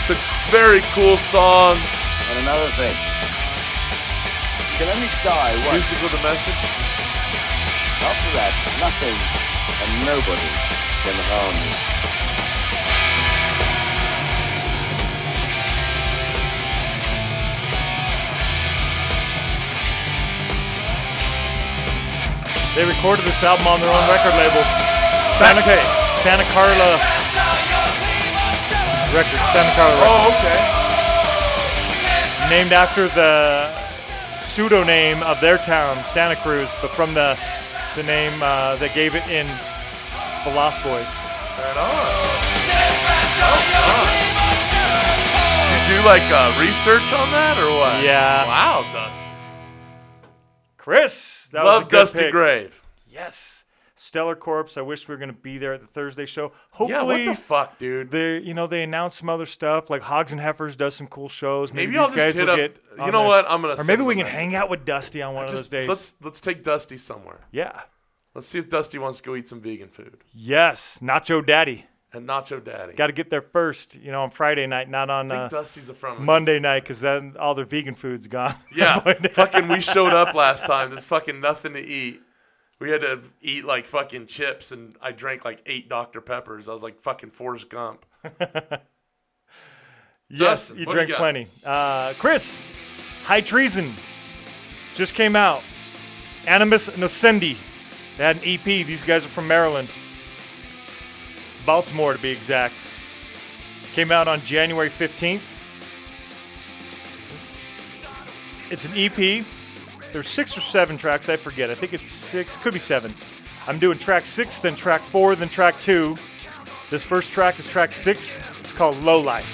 Speaker 1: it's a very cool song.
Speaker 5: And another thing. You can only die once.
Speaker 1: Musical the message.
Speaker 5: After that, nothing and nobody can harm you.
Speaker 2: They recorded this album on their own record label. Santa, Santa Carla Records. Santa Carla oh, Records.
Speaker 1: Oh, okay.
Speaker 2: Named after the pseudonym of their town, Santa Cruz, but from the the name uh, they gave it in the Lost Boys.
Speaker 1: Right on. You do like uh, research on that or what?
Speaker 2: Yeah.
Speaker 1: Wow, Dusty.
Speaker 2: Chris, that was a
Speaker 1: Love
Speaker 2: good
Speaker 1: Dusty
Speaker 2: pick.
Speaker 1: Grave.
Speaker 2: Yes, Stellar Corpse. I wish we were gonna be there at the Thursday show.
Speaker 1: Hopefully, Yeah, what the fuck, dude?
Speaker 2: they you know they announced some other stuff like Hogs and Heifers does some cool shows. Maybe,
Speaker 1: Maybe I'll just hit up.
Speaker 2: get.
Speaker 1: You know
Speaker 2: there.
Speaker 1: what? I'm gonna.
Speaker 2: Or maybe we can hang out with Dusty on one of those days.
Speaker 1: Let's let's take Dusty somewhere.
Speaker 2: yeah.
Speaker 1: Let's see if Dusty wants to go eat some vegan food.
Speaker 2: Yes, Nacho Daddy.
Speaker 1: And Nacho Daddy.
Speaker 2: Got to get there first. You know, on Friday night, not on uh,
Speaker 1: Dusty's a friend.
Speaker 2: Monday night, because then all their vegan food's gone. (laughs)
Speaker 1: Yeah, fucking. We showed up last time. There's fucking nothing to eat. We had to eat like fucking chips, and I drank like eight Dr Peppers. I was like fucking Forrest Gump. (laughs)
Speaker 2: Yes,
Speaker 1: Dustin,
Speaker 2: you drank
Speaker 1: you
Speaker 2: plenty. Uh, Chris, High Treason just came out. Animus Nocendi. They had an EP. These guys are from Maryland. Baltimore, to be exact. Came out on January 15th. It's an EP. There's six or seven tracks. I forget. I think it's six. Could be seven. I'm doing track six, then track four, then track two. This first track is track six. It's called Low Life.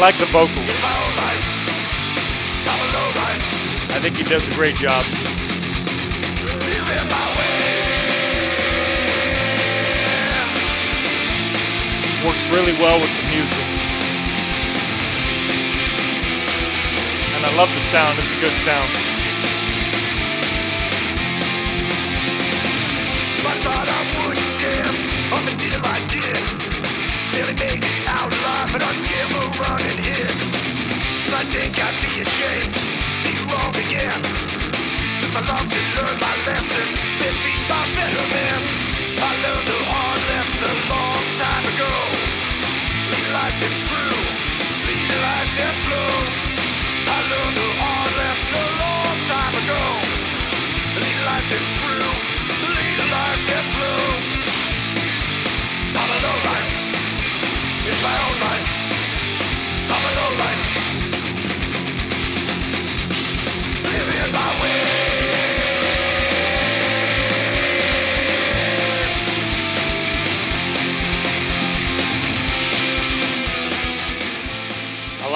Speaker 2: Like the vocals. I think he does a great job. Works really well with the music. And I love the sound. It's a good sound.
Speaker 3: I thought I dare up until I did. Made it but I'm never run and hid. I think I'd be ashamed, be wrong again. Took my lumps and learned my lesson, been beat by better men.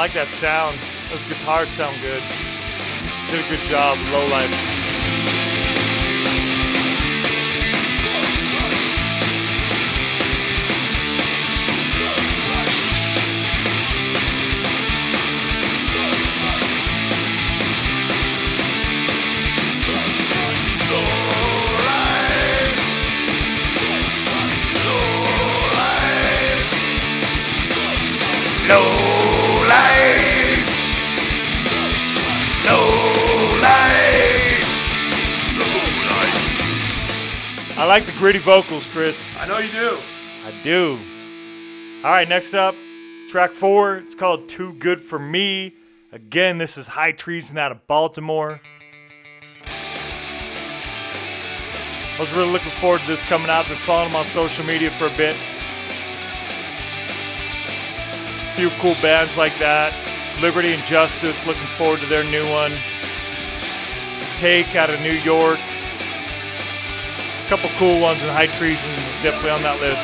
Speaker 2: Like that sound. Those guitars sound good. Did a good job. Low life.
Speaker 3: Low
Speaker 2: I like the gritty vocals, Chris.
Speaker 1: I know you do.
Speaker 2: I do. All right, next up, track four. It's called Too Good for Me. Again, this is High Treason out of Baltimore. I was really looking forward to this coming out. Been following them on social media for a bit. A Few cool bands like that. Liberty and Justice, looking forward to their new one. Take out of New York. Couple cool ones, and High Treason is definitely on that list.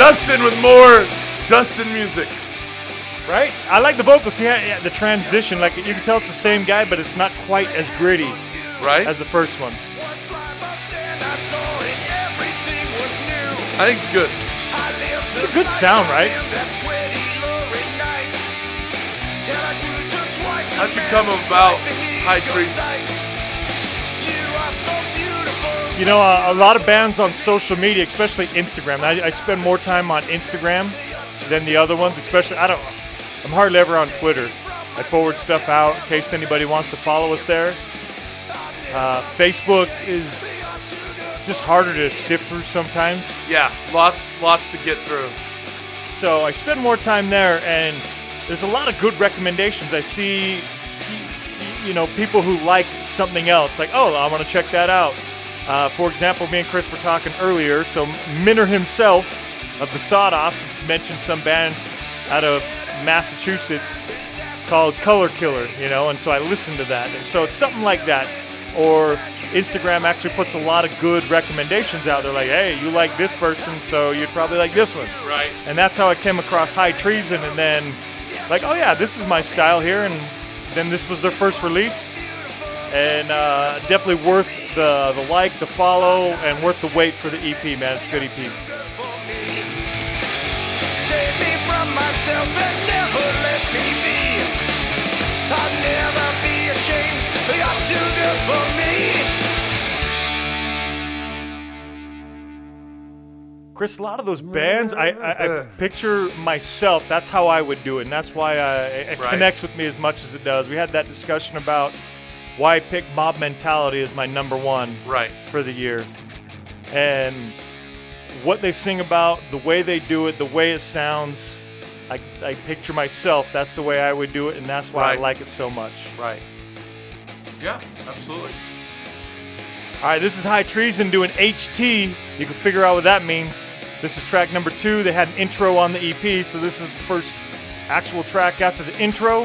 Speaker 1: Dustin with more Dustin music.
Speaker 2: Right? I like the vocals. See, yeah, yeah, the transition. Like you can tell it's the same guy, but it's not quite as gritty
Speaker 1: Right?
Speaker 2: as the first one.
Speaker 3: Was blind, but then I saw it. Everything was new.
Speaker 1: I think it's good.
Speaker 2: It's a good sound, right?
Speaker 3: That sweaty, lurid night. And I grew to twice
Speaker 1: How'd you come about High
Speaker 3: sight. You are so beautiful, so
Speaker 2: You know, uh, a lot of bands on social media, especially Instagram. I, I spend more time on Instagram than the other ones. Especially, I don't. I'm hardly ever on Twitter. I forward stuff out in case anybody wants to follow us there. Uh, Facebook is just harder to sift through sometimes.
Speaker 1: Yeah, lots lots to get through.
Speaker 2: So I spend more time there, and there's a lot of good recommendations. I see, you know, people who like something else, like, oh, I want to check that out. Uh, for example, me and Chris were talking earlier. So Minner himself of the Sawdust mentioned some band out of Massachusetts called Color Killer, you know, and so I listened to that. And so it's something like that. Or Instagram actually puts a lot of good recommendations out there, like, hey, you like this person, so you'd probably like this one.
Speaker 1: Right.
Speaker 2: And that's how I came across High Treason, and then, like, oh yeah, this is my style here, and then this was their first release, and uh, definitely worth the the like, the follow, and worth the wait for the EP, man. It's a good EP.
Speaker 3: Save me from myself and never let me be. I'll never be ashamed. You're too good for me.
Speaker 2: Chris, a lot of those bands, I, I, I picture myself. That's how I would do it, and that's why I, it
Speaker 1: Right.
Speaker 2: connects with me as much as it does. We had that discussion about why I picked Mob Mentality as my number one.
Speaker 1: Right.
Speaker 2: for the year. And what they sing about, the way they do it, the way it sounds, I, I picture myself. That's the way I would do it, and that's why
Speaker 1: Right.
Speaker 2: I like it so much.
Speaker 1: Right. Yeah, absolutely.
Speaker 2: All right, this is High Treason doing HT. You can figure out what that means. This is track number two. They had an intro on the EP, so this is the first actual track after the intro.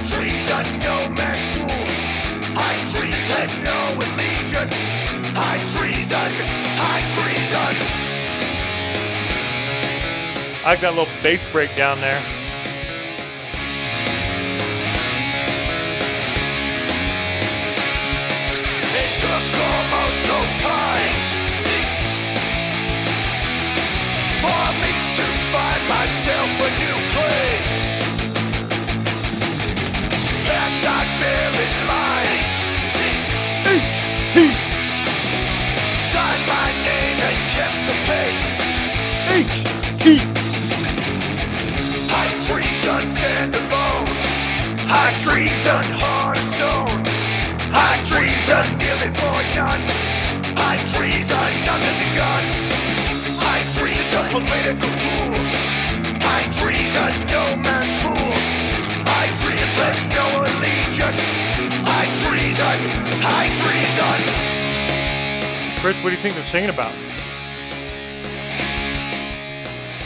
Speaker 3: High treason, no man's fools. High treason, pledge no allegiance. High treason, high treason.
Speaker 2: I like that little bass break down there.
Speaker 3: Treason, heart of stone. High treason, kneel before none. High treason, under the gun. High treason, no political tools. High treason, no man's fools. High treason, pledge no allegiance. High treason, high treason.
Speaker 2: Chris, what do you think they're singing about?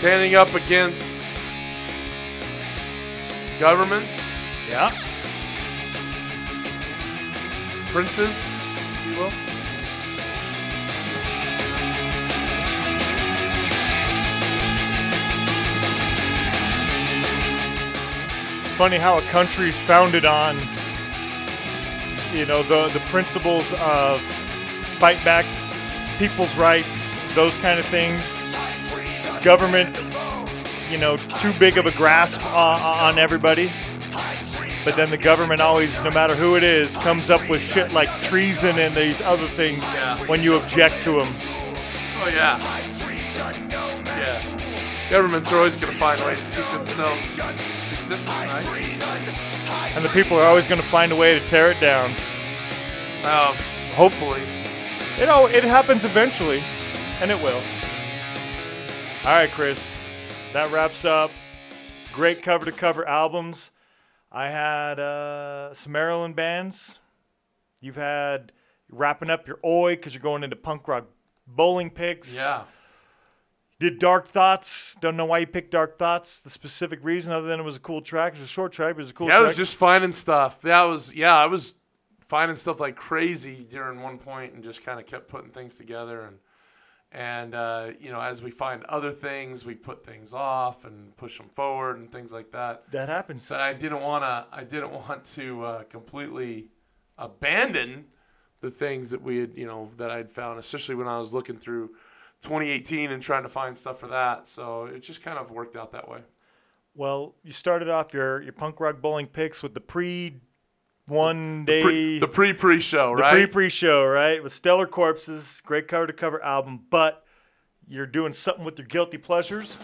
Speaker 1: Standing up against governments,
Speaker 2: Yeah.
Speaker 1: Princes, if you will.
Speaker 2: It's funny how a country is founded on, you know, the the principles of fight back people's rights, those kind of things. Government, you know, too big of a grasp on, on everybody. But then the government always, no matter who it is, comes up with shit like treason and these other things
Speaker 1: Yeah.
Speaker 2: when you object to them.
Speaker 1: Oh yeah. Yeah. Governments are always going to find ways to keep themselves existing, right?
Speaker 2: And the people are always going to find a way to tear it down.
Speaker 1: Um, hopefully.
Speaker 2: You know, it happens eventually, and it will. All right, Chris, that wraps up great cover to cover albums. I had uh, some Maryland bands. You've had wrapping up your Oi because you're going into punk rock bowling picks.
Speaker 1: Yeah.
Speaker 2: did Dark Thoughts. Don't know why you picked Dark Thoughts. The specific reason, other than it was a cool track. It was a short track, but it was a cool track.
Speaker 1: Yeah, I was just finding stuff. That was yeah, I was finding stuff like crazy during one point and just kind of kept putting things together and and uh, you know as we find other things, we put things off and push them forward and things like that.
Speaker 2: that happens.
Speaker 1: So I didn't want to I didn't (laughs) want to uh, completely abandon the things that we had you know that I'd found, especially when I was looking through 2018 and trying to find stuff for that. So it just kind of worked out that way.
Speaker 2: Well, you started off your, your punk rock bowling picks with the pre one day
Speaker 1: the pre pre show,
Speaker 2: the pre pre show, right? With Stellar Corpses, great cover to cover album, but you're doing something with your guilty pleasures.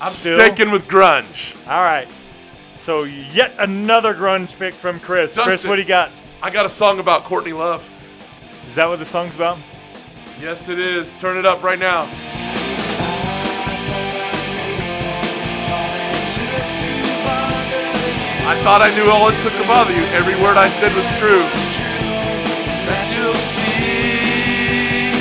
Speaker 1: I'm
Speaker 2: Still?
Speaker 1: sticking with grunge.
Speaker 2: All right. So yet another grunge pick from Chris. Chris, what do you got?
Speaker 1: I got a song about Courtney Love.
Speaker 2: Is that what the song's about?
Speaker 1: Yes, it is. Turn it up right now. I thought I knew all it took to bother you. Every word I said was true. That you'll see.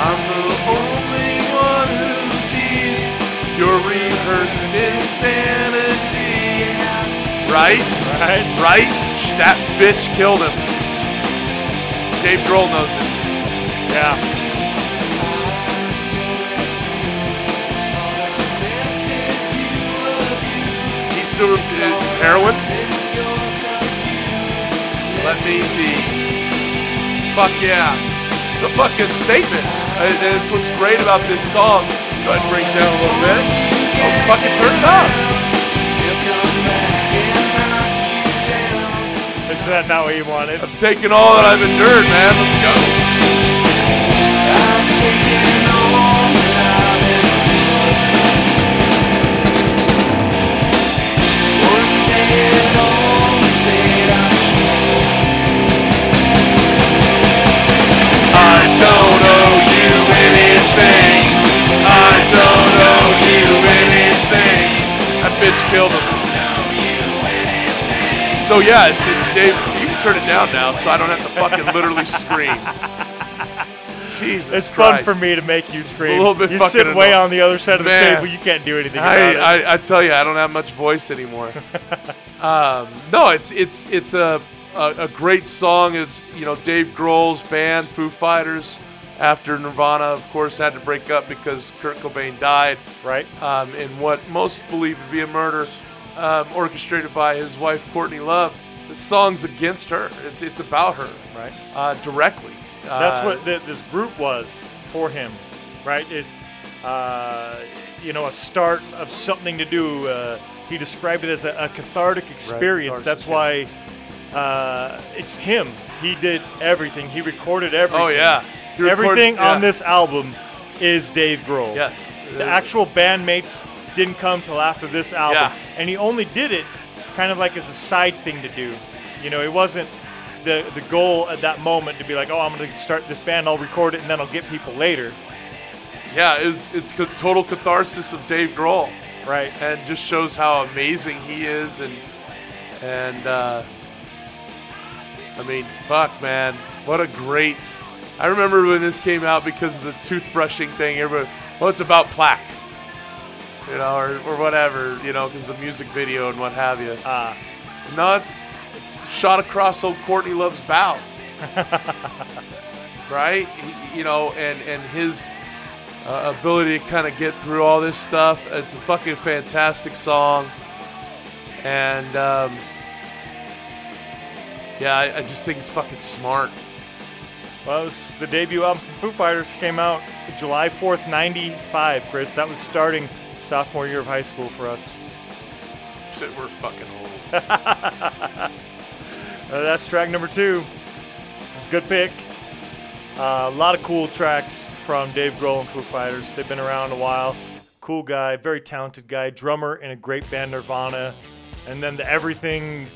Speaker 1: I'm the only one who sees your rehearsed insanity. Right?
Speaker 2: Right.
Speaker 1: Right? That bitch killed him. Dave Grohl knows it.
Speaker 2: Yeah.
Speaker 1: Uh, heroin. Let me be. Fuck yeah. It's a fucking statement. And and it's what's great about this song. Go ahead and bring it down a little bit. Oh, fucking turn it up.
Speaker 2: Is that not what you wanted?
Speaker 1: I'm taking all that I've endured, man. Let's go. Killed him. So yeah, it's it's Dave. You can turn it down now, so I don't have to fucking literally (laughs) scream. Jesus,
Speaker 2: It's fun for me to make you scream.
Speaker 1: A little bit
Speaker 2: you sit way on the other side of the
Speaker 1: Man.
Speaker 2: table. You can't do anything about
Speaker 1: I,
Speaker 2: it.
Speaker 1: I, I tell you, I don't have much voice anymore. (laughs) um, no, it's it's it's a, a a great song. It's you know Dave Grohl's band, Foo Fighters. After Nirvana, of course, had to break up because Kurt Cobain died
Speaker 2: right?
Speaker 1: um, in what most believe to be a murder um, orchestrated by his wife Courtney Love. The song's against her. It's it's about her,
Speaker 2: Right.
Speaker 1: uh, directly.
Speaker 2: That's
Speaker 1: Uh,
Speaker 2: what th- this group was for him, right? Is uh, you know a start of something to do. Uh, he described it as a, a cathartic experience.
Speaker 1: catharsis,
Speaker 2: That's why uh, it's him. He did everything. He recorded everything.
Speaker 1: Oh yeah,
Speaker 2: Everything on this album is Dave Grohl.
Speaker 1: Yes,
Speaker 2: The actual bandmates didn't come till after this album,
Speaker 1: Yeah.
Speaker 2: and he only did it kind of like as a side thing to do. You know, it wasn't the the goal at that moment to be like, oh, I'm going to start this band, I'll record it, and then I'll get people later,
Speaker 1: Yeah, it was, it's total catharsis of Dave Grohl.
Speaker 2: right?
Speaker 1: and just shows how amazing he is and and uh, I mean fuck man what a great I remember when this came out because of the toothbrushing thing everybody well it's about plaque you know or, or whatever you know because the music video and what have you
Speaker 2: Ah.
Speaker 1: no it's it's shot across old Courtney Love's mouth (laughs) right He- you know and and his uh, ability to kind of get through all this stuff. It's a fucking fantastic song, and um, yeah, I, I just think it's fucking smart.
Speaker 2: Well, was the debut album from Foo Fighters came out July 4th, 95, Chris. That was starting sophomore year of high school for us.
Speaker 1: Shit, we're fucking old. (laughs)
Speaker 2: Uh, that's track number two. It's a good pick. Uh, a lot of cool tracks from Dave Grohl and Foo Fighters. They've been around a while. Cool guy, very talented guy, drummer in a great band Nirvana, and then the everything,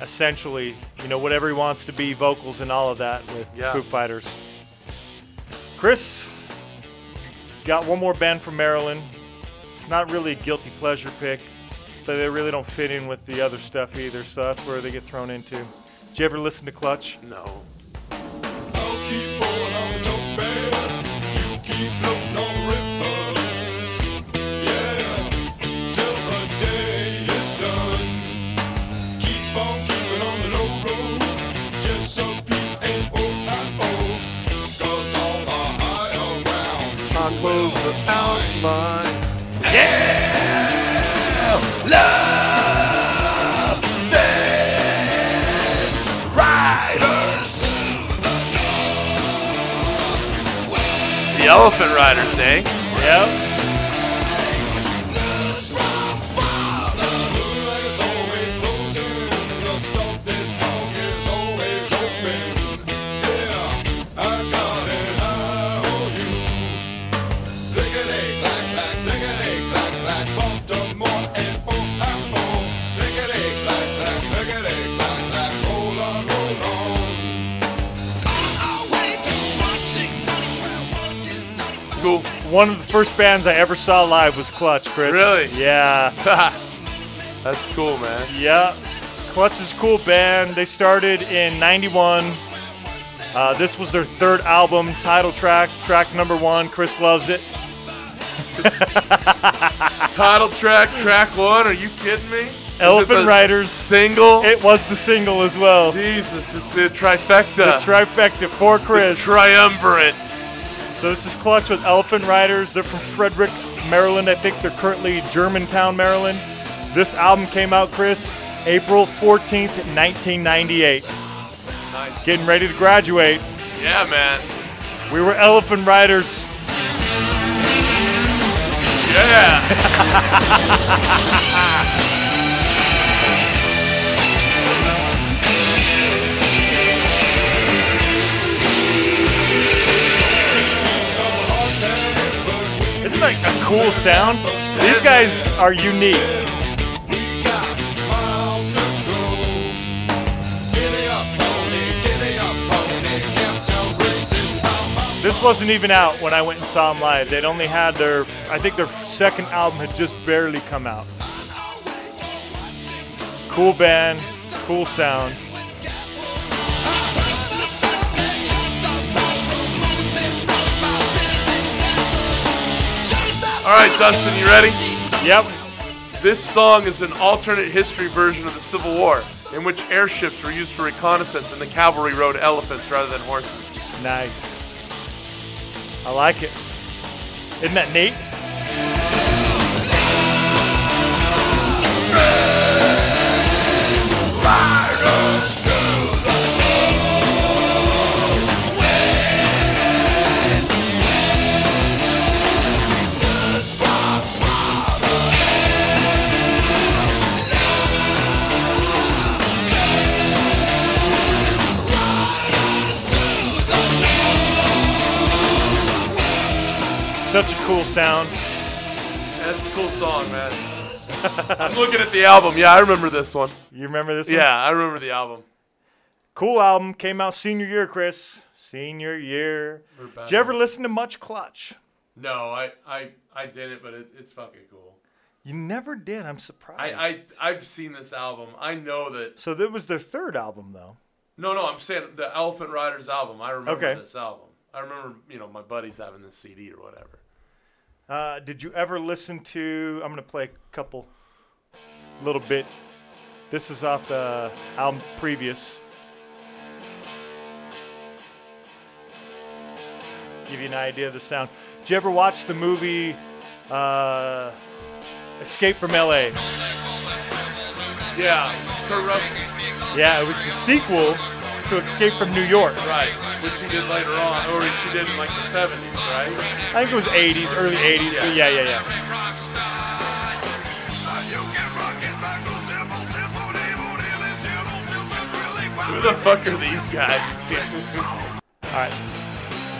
Speaker 2: essentially, you know, whatever he wants to be, vocals and all of that with
Speaker 1: Yeah.
Speaker 2: Foo Fighters. Chris, got one more band from Maryland. It's not really a guilty pleasure pick, but they really don't fit in with the other stuff either, so that's where they get thrown into. Did you ever listen to Clutch?
Speaker 1: No.
Speaker 2: I'll close the outline.
Speaker 1: The Elephant Riders, eh?
Speaker 2: Yep. One of the first bands I ever saw live was Clutch, Chris.
Speaker 1: Really?
Speaker 2: Yeah. (laughs)
Speaker 1: That's cool, man.
Speaker 2: Yeah. Clutch is a cool band. They started in 91. Uh, this was their third album, title track, track number one. Chris loves it. (laughs)
Speaker 1: Title track, track one. Are you kidding me?
Speaker 2: Elephant Riders.
Speaker 1: Single.
Speaker 2: It was the single as well.
Speaker 1: Jesus, it's a trifecta.
Speaker 2: The Trifecta for Chris.
Speaker 1: The Triumvirate.
Speaker 2: So this is Clutch with Elephant Riders. They're from Frederick, Maryland. I think they're currently Germantown, Maryland. This album came out, Chris, April 14th, 1998.
Speaker 1: Nice.
Speaker 2: Getting ready to graduate.
Speaker 1: Yeah, man.
Speaker 2: We were Elephant Riders.
Speaker 1: Yeah. (laughs)
Speaker 2: That a cool sound? These guys are unique. This wasn't even out when I went and saw them live. They'd only had their, I think their second album had just barely come out. Cool band, cool sound.
Speaker 1: All right, Dustin, you ready?
Speaker 2: Yep.
Speaker 1: This song is an alternate history version of the Civil War, in which airships were used for reconnaissance and the cavalry rode elephants rather than horses.
Speaker 2: Nice. I like it. Isn't that neat? Such a cool sound.
Speaker 1: That's a cool song, man. (laughs) I'm looking at the album. Yeah, I remember this one.
Speaker 2: You remember this? one?
Speaker 1: Yeah, I remember the album.
Speaker 2: Cool album. Came out senior year, Chris. Senior year. Did you ever listen to much Clutch?
Speaker 1: No, I, I, I didn't, but it, it's fucking cool.
Speaker 2: You never did. I'm surprised.
Speaker 1: I, I, I've seen this album. I know that.
Speaker 2: so that was their third album, though.
Speaker 1: No, no, I'm saying the Elephant Riders album. I remember
Speaker 2: Okay.
Speaker 1: this album. I remember, you know, my buddies having this CD or whatever.
Speaker 2: Uh, did you ever listen to? I'm gonna play a couple, little bit. This is off the album previous. Give you an idea of the sound. Did you ever watch the movie uh, Escape from L.A.?
Speaker 1: Yeah, Kurt Russell.
Speaker 2: Yeah, it was the sequel to Escape from New York.
Speaker 1: Right, which he did later on, or which he did in like the 70s, right?
Speaker 2: I think it was 80s, early 80s, but yeah, yeah, yeah.
Speaker 1: Who the fuck are these guys? (laughs)
Speaker 2: All right.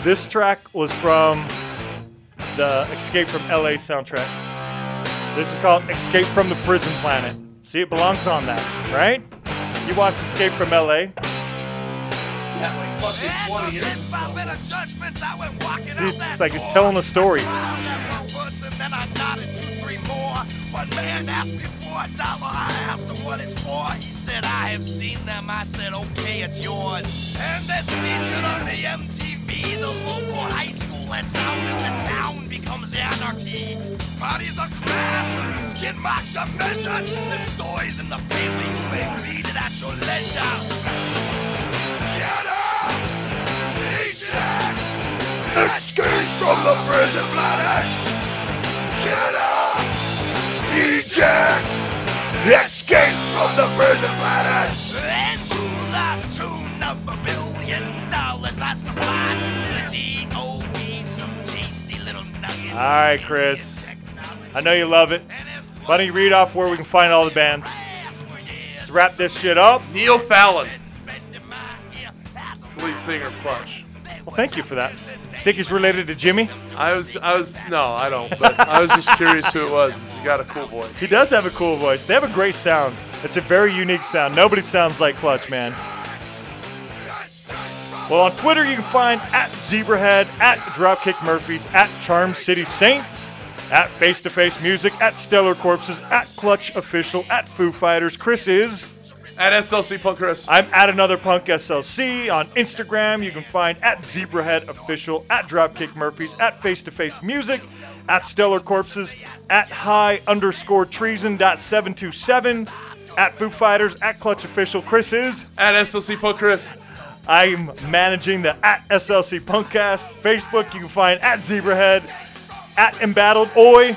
Speaker 2: This track was from the Escape from LA soundtrack. This is called Escape from the Prison Planet. See, it belongs on that, right? You watched Escape from LA?
Speaker 1: Fucking 20 years.
Speaker 2: See, it's like it's telling a story.
Speaker 3: One man asked me for a dollar. I asked him what it's for. He said, I have seen them. I said, okay, it's yours. And that's featured on the MTV. The local high school out the town becomes anarchy. Parties are crashed, skin marks are measured. The stories in the paper you may read it at your leisure.
Speaker 1: Escape from the prison planet. Get up. Eject. Escape from the prison planet.
Speaker 3: And through the tune of a billion dollars I supply to the DOE some tasty little nuggets.
Speaker 2: All right, Chris. I know you love it. Why don't you read off where we can find all the bands? Let's wrap this shit up.
Speaker 1: Neil Fallon. It's the lead singer of Clutch.
Speaker 2: Well, thank you for that. Think he's related to Jimmy?
Speaker 1: I was, I was, no, I don't. But I was just curious who it was. He's got a cool voice.
Speaker 2: He does have a cool voice. They have a great sound. It's a very unique sound. Nobody sounds like Clutch, man. Well, on Twitter, you can find at Zebrahead, at Dropkick Murphys, at Charm City Saints, at Face to Face Music, at Stellar Corpses, at Clutch Official, at Foo Fighters. Chris is.
Speaker 1: At SLC Punk Chris.
Speaker 2: I'm at another punk SLC on Instagram. You can find at Zebrahead Official, at Dropkick Murphys, at Face to Face Music, at Stellar Corpses, at High underscore Treason dot seven two seven, at Foo Fighters, at Clutch Official. Chris is.
Speaker 1: At SLC Punk Chris.
Speaker 2: I'm managing the at SLC Punkcast. Facebook, you can find at Zebrahead, at Embattled Oi.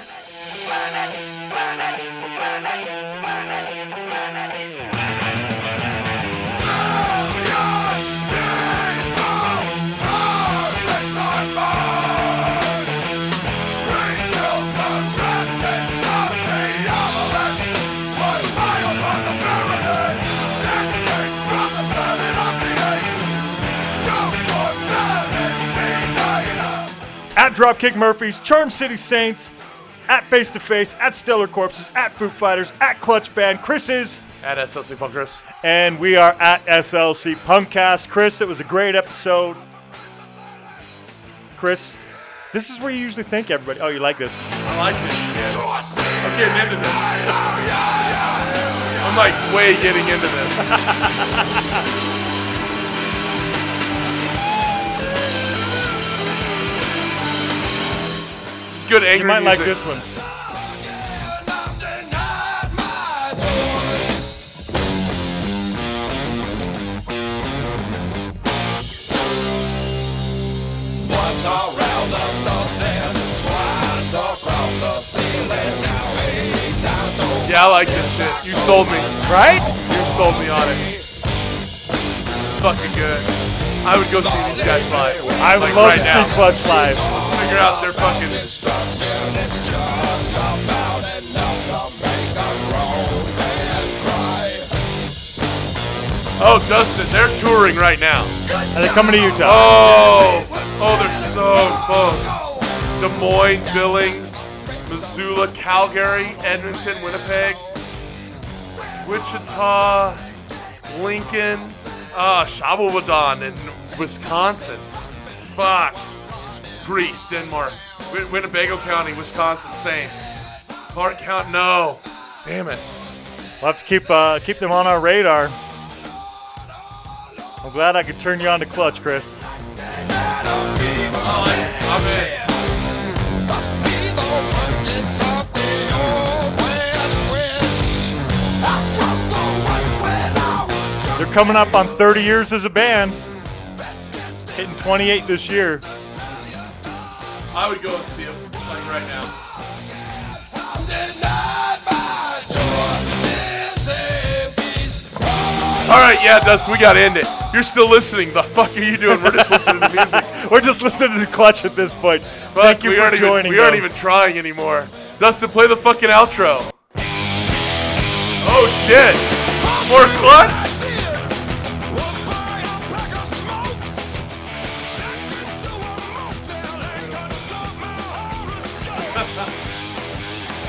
Speaker 2: At Dropkick Murphys, Charm City Saints, at Face to Face, at Stellar Corpses, at Foo Fighters, at Clutch Band. Chris is,
Speaker 1: At SLC Punk Chris.
Speaker 2: and we are at SLC Punkcast. Chris, it was a great episode. Chris, this is where you usually thank everybody. Oh, you like this?
Speaker 1: I like this shit. I'm getting into this. I'm like way getting into this. (laughs) good angry
Speaker 2: You might like this one.
Speaker 6: Once around the stomach, twice across the ceiling, now eight times over.
Speaker 1: Yeah, I like this shit. You sold me.
Speaker 2: Right?
Speaker 1: You sold me on it. This is fucking good. I would go see these guys live.
Speaker 2: I would
Speaker 1: like
Speaker 2: love
Speaker 1: right
Speaker 2: to
Speaker 1: now.
Speaker 2: see Clutch live.
Speaker 1: Figure out their fucking.
Speaker 6: Destruction, it's just about enough to make a grown man cry.
Speaker 1: Oh, Dustin, they're touring right now.
Speaker 2: Are they coming to Utah?
Speaker 1: Oh, oh, they're so close. Des Moines, Billings, Missoula, Calgary, Edmonton, Winnipeg, Wichita, Lincoln, uh, Shawinigan in Wisconsin. Fuck. Greece, Denmark, Win- Winnebago County, Wisconsin, same. Clark County, no. Damn it.
Speaker 2: We'll have to keep uh, keep them on our radar. I'm glad I could turn you on to Clutch, Chris. They're coming up on 30 years as a band. Hitting 28 this year.
Speaker 1: I would go and see them like right now.
Speaker 6: denied my choices and peace.
Speaker 1: All right, yeah, Dustin, we gotta end it. You're still listening. The fuck are you doing? We're just listening to music.
Speaker 2: We're just listening to Clutch at this point.
Speaker 1: Fuck,
Speaker 2: Thank you
Speaker 1: we
Speaker 2: for
Speaker 1: aren't
Speaker 2: joining.
Speaker 1: Even, we aren't even trying anymore. Dustin, play the fucking outro. Oh shit! More clutch?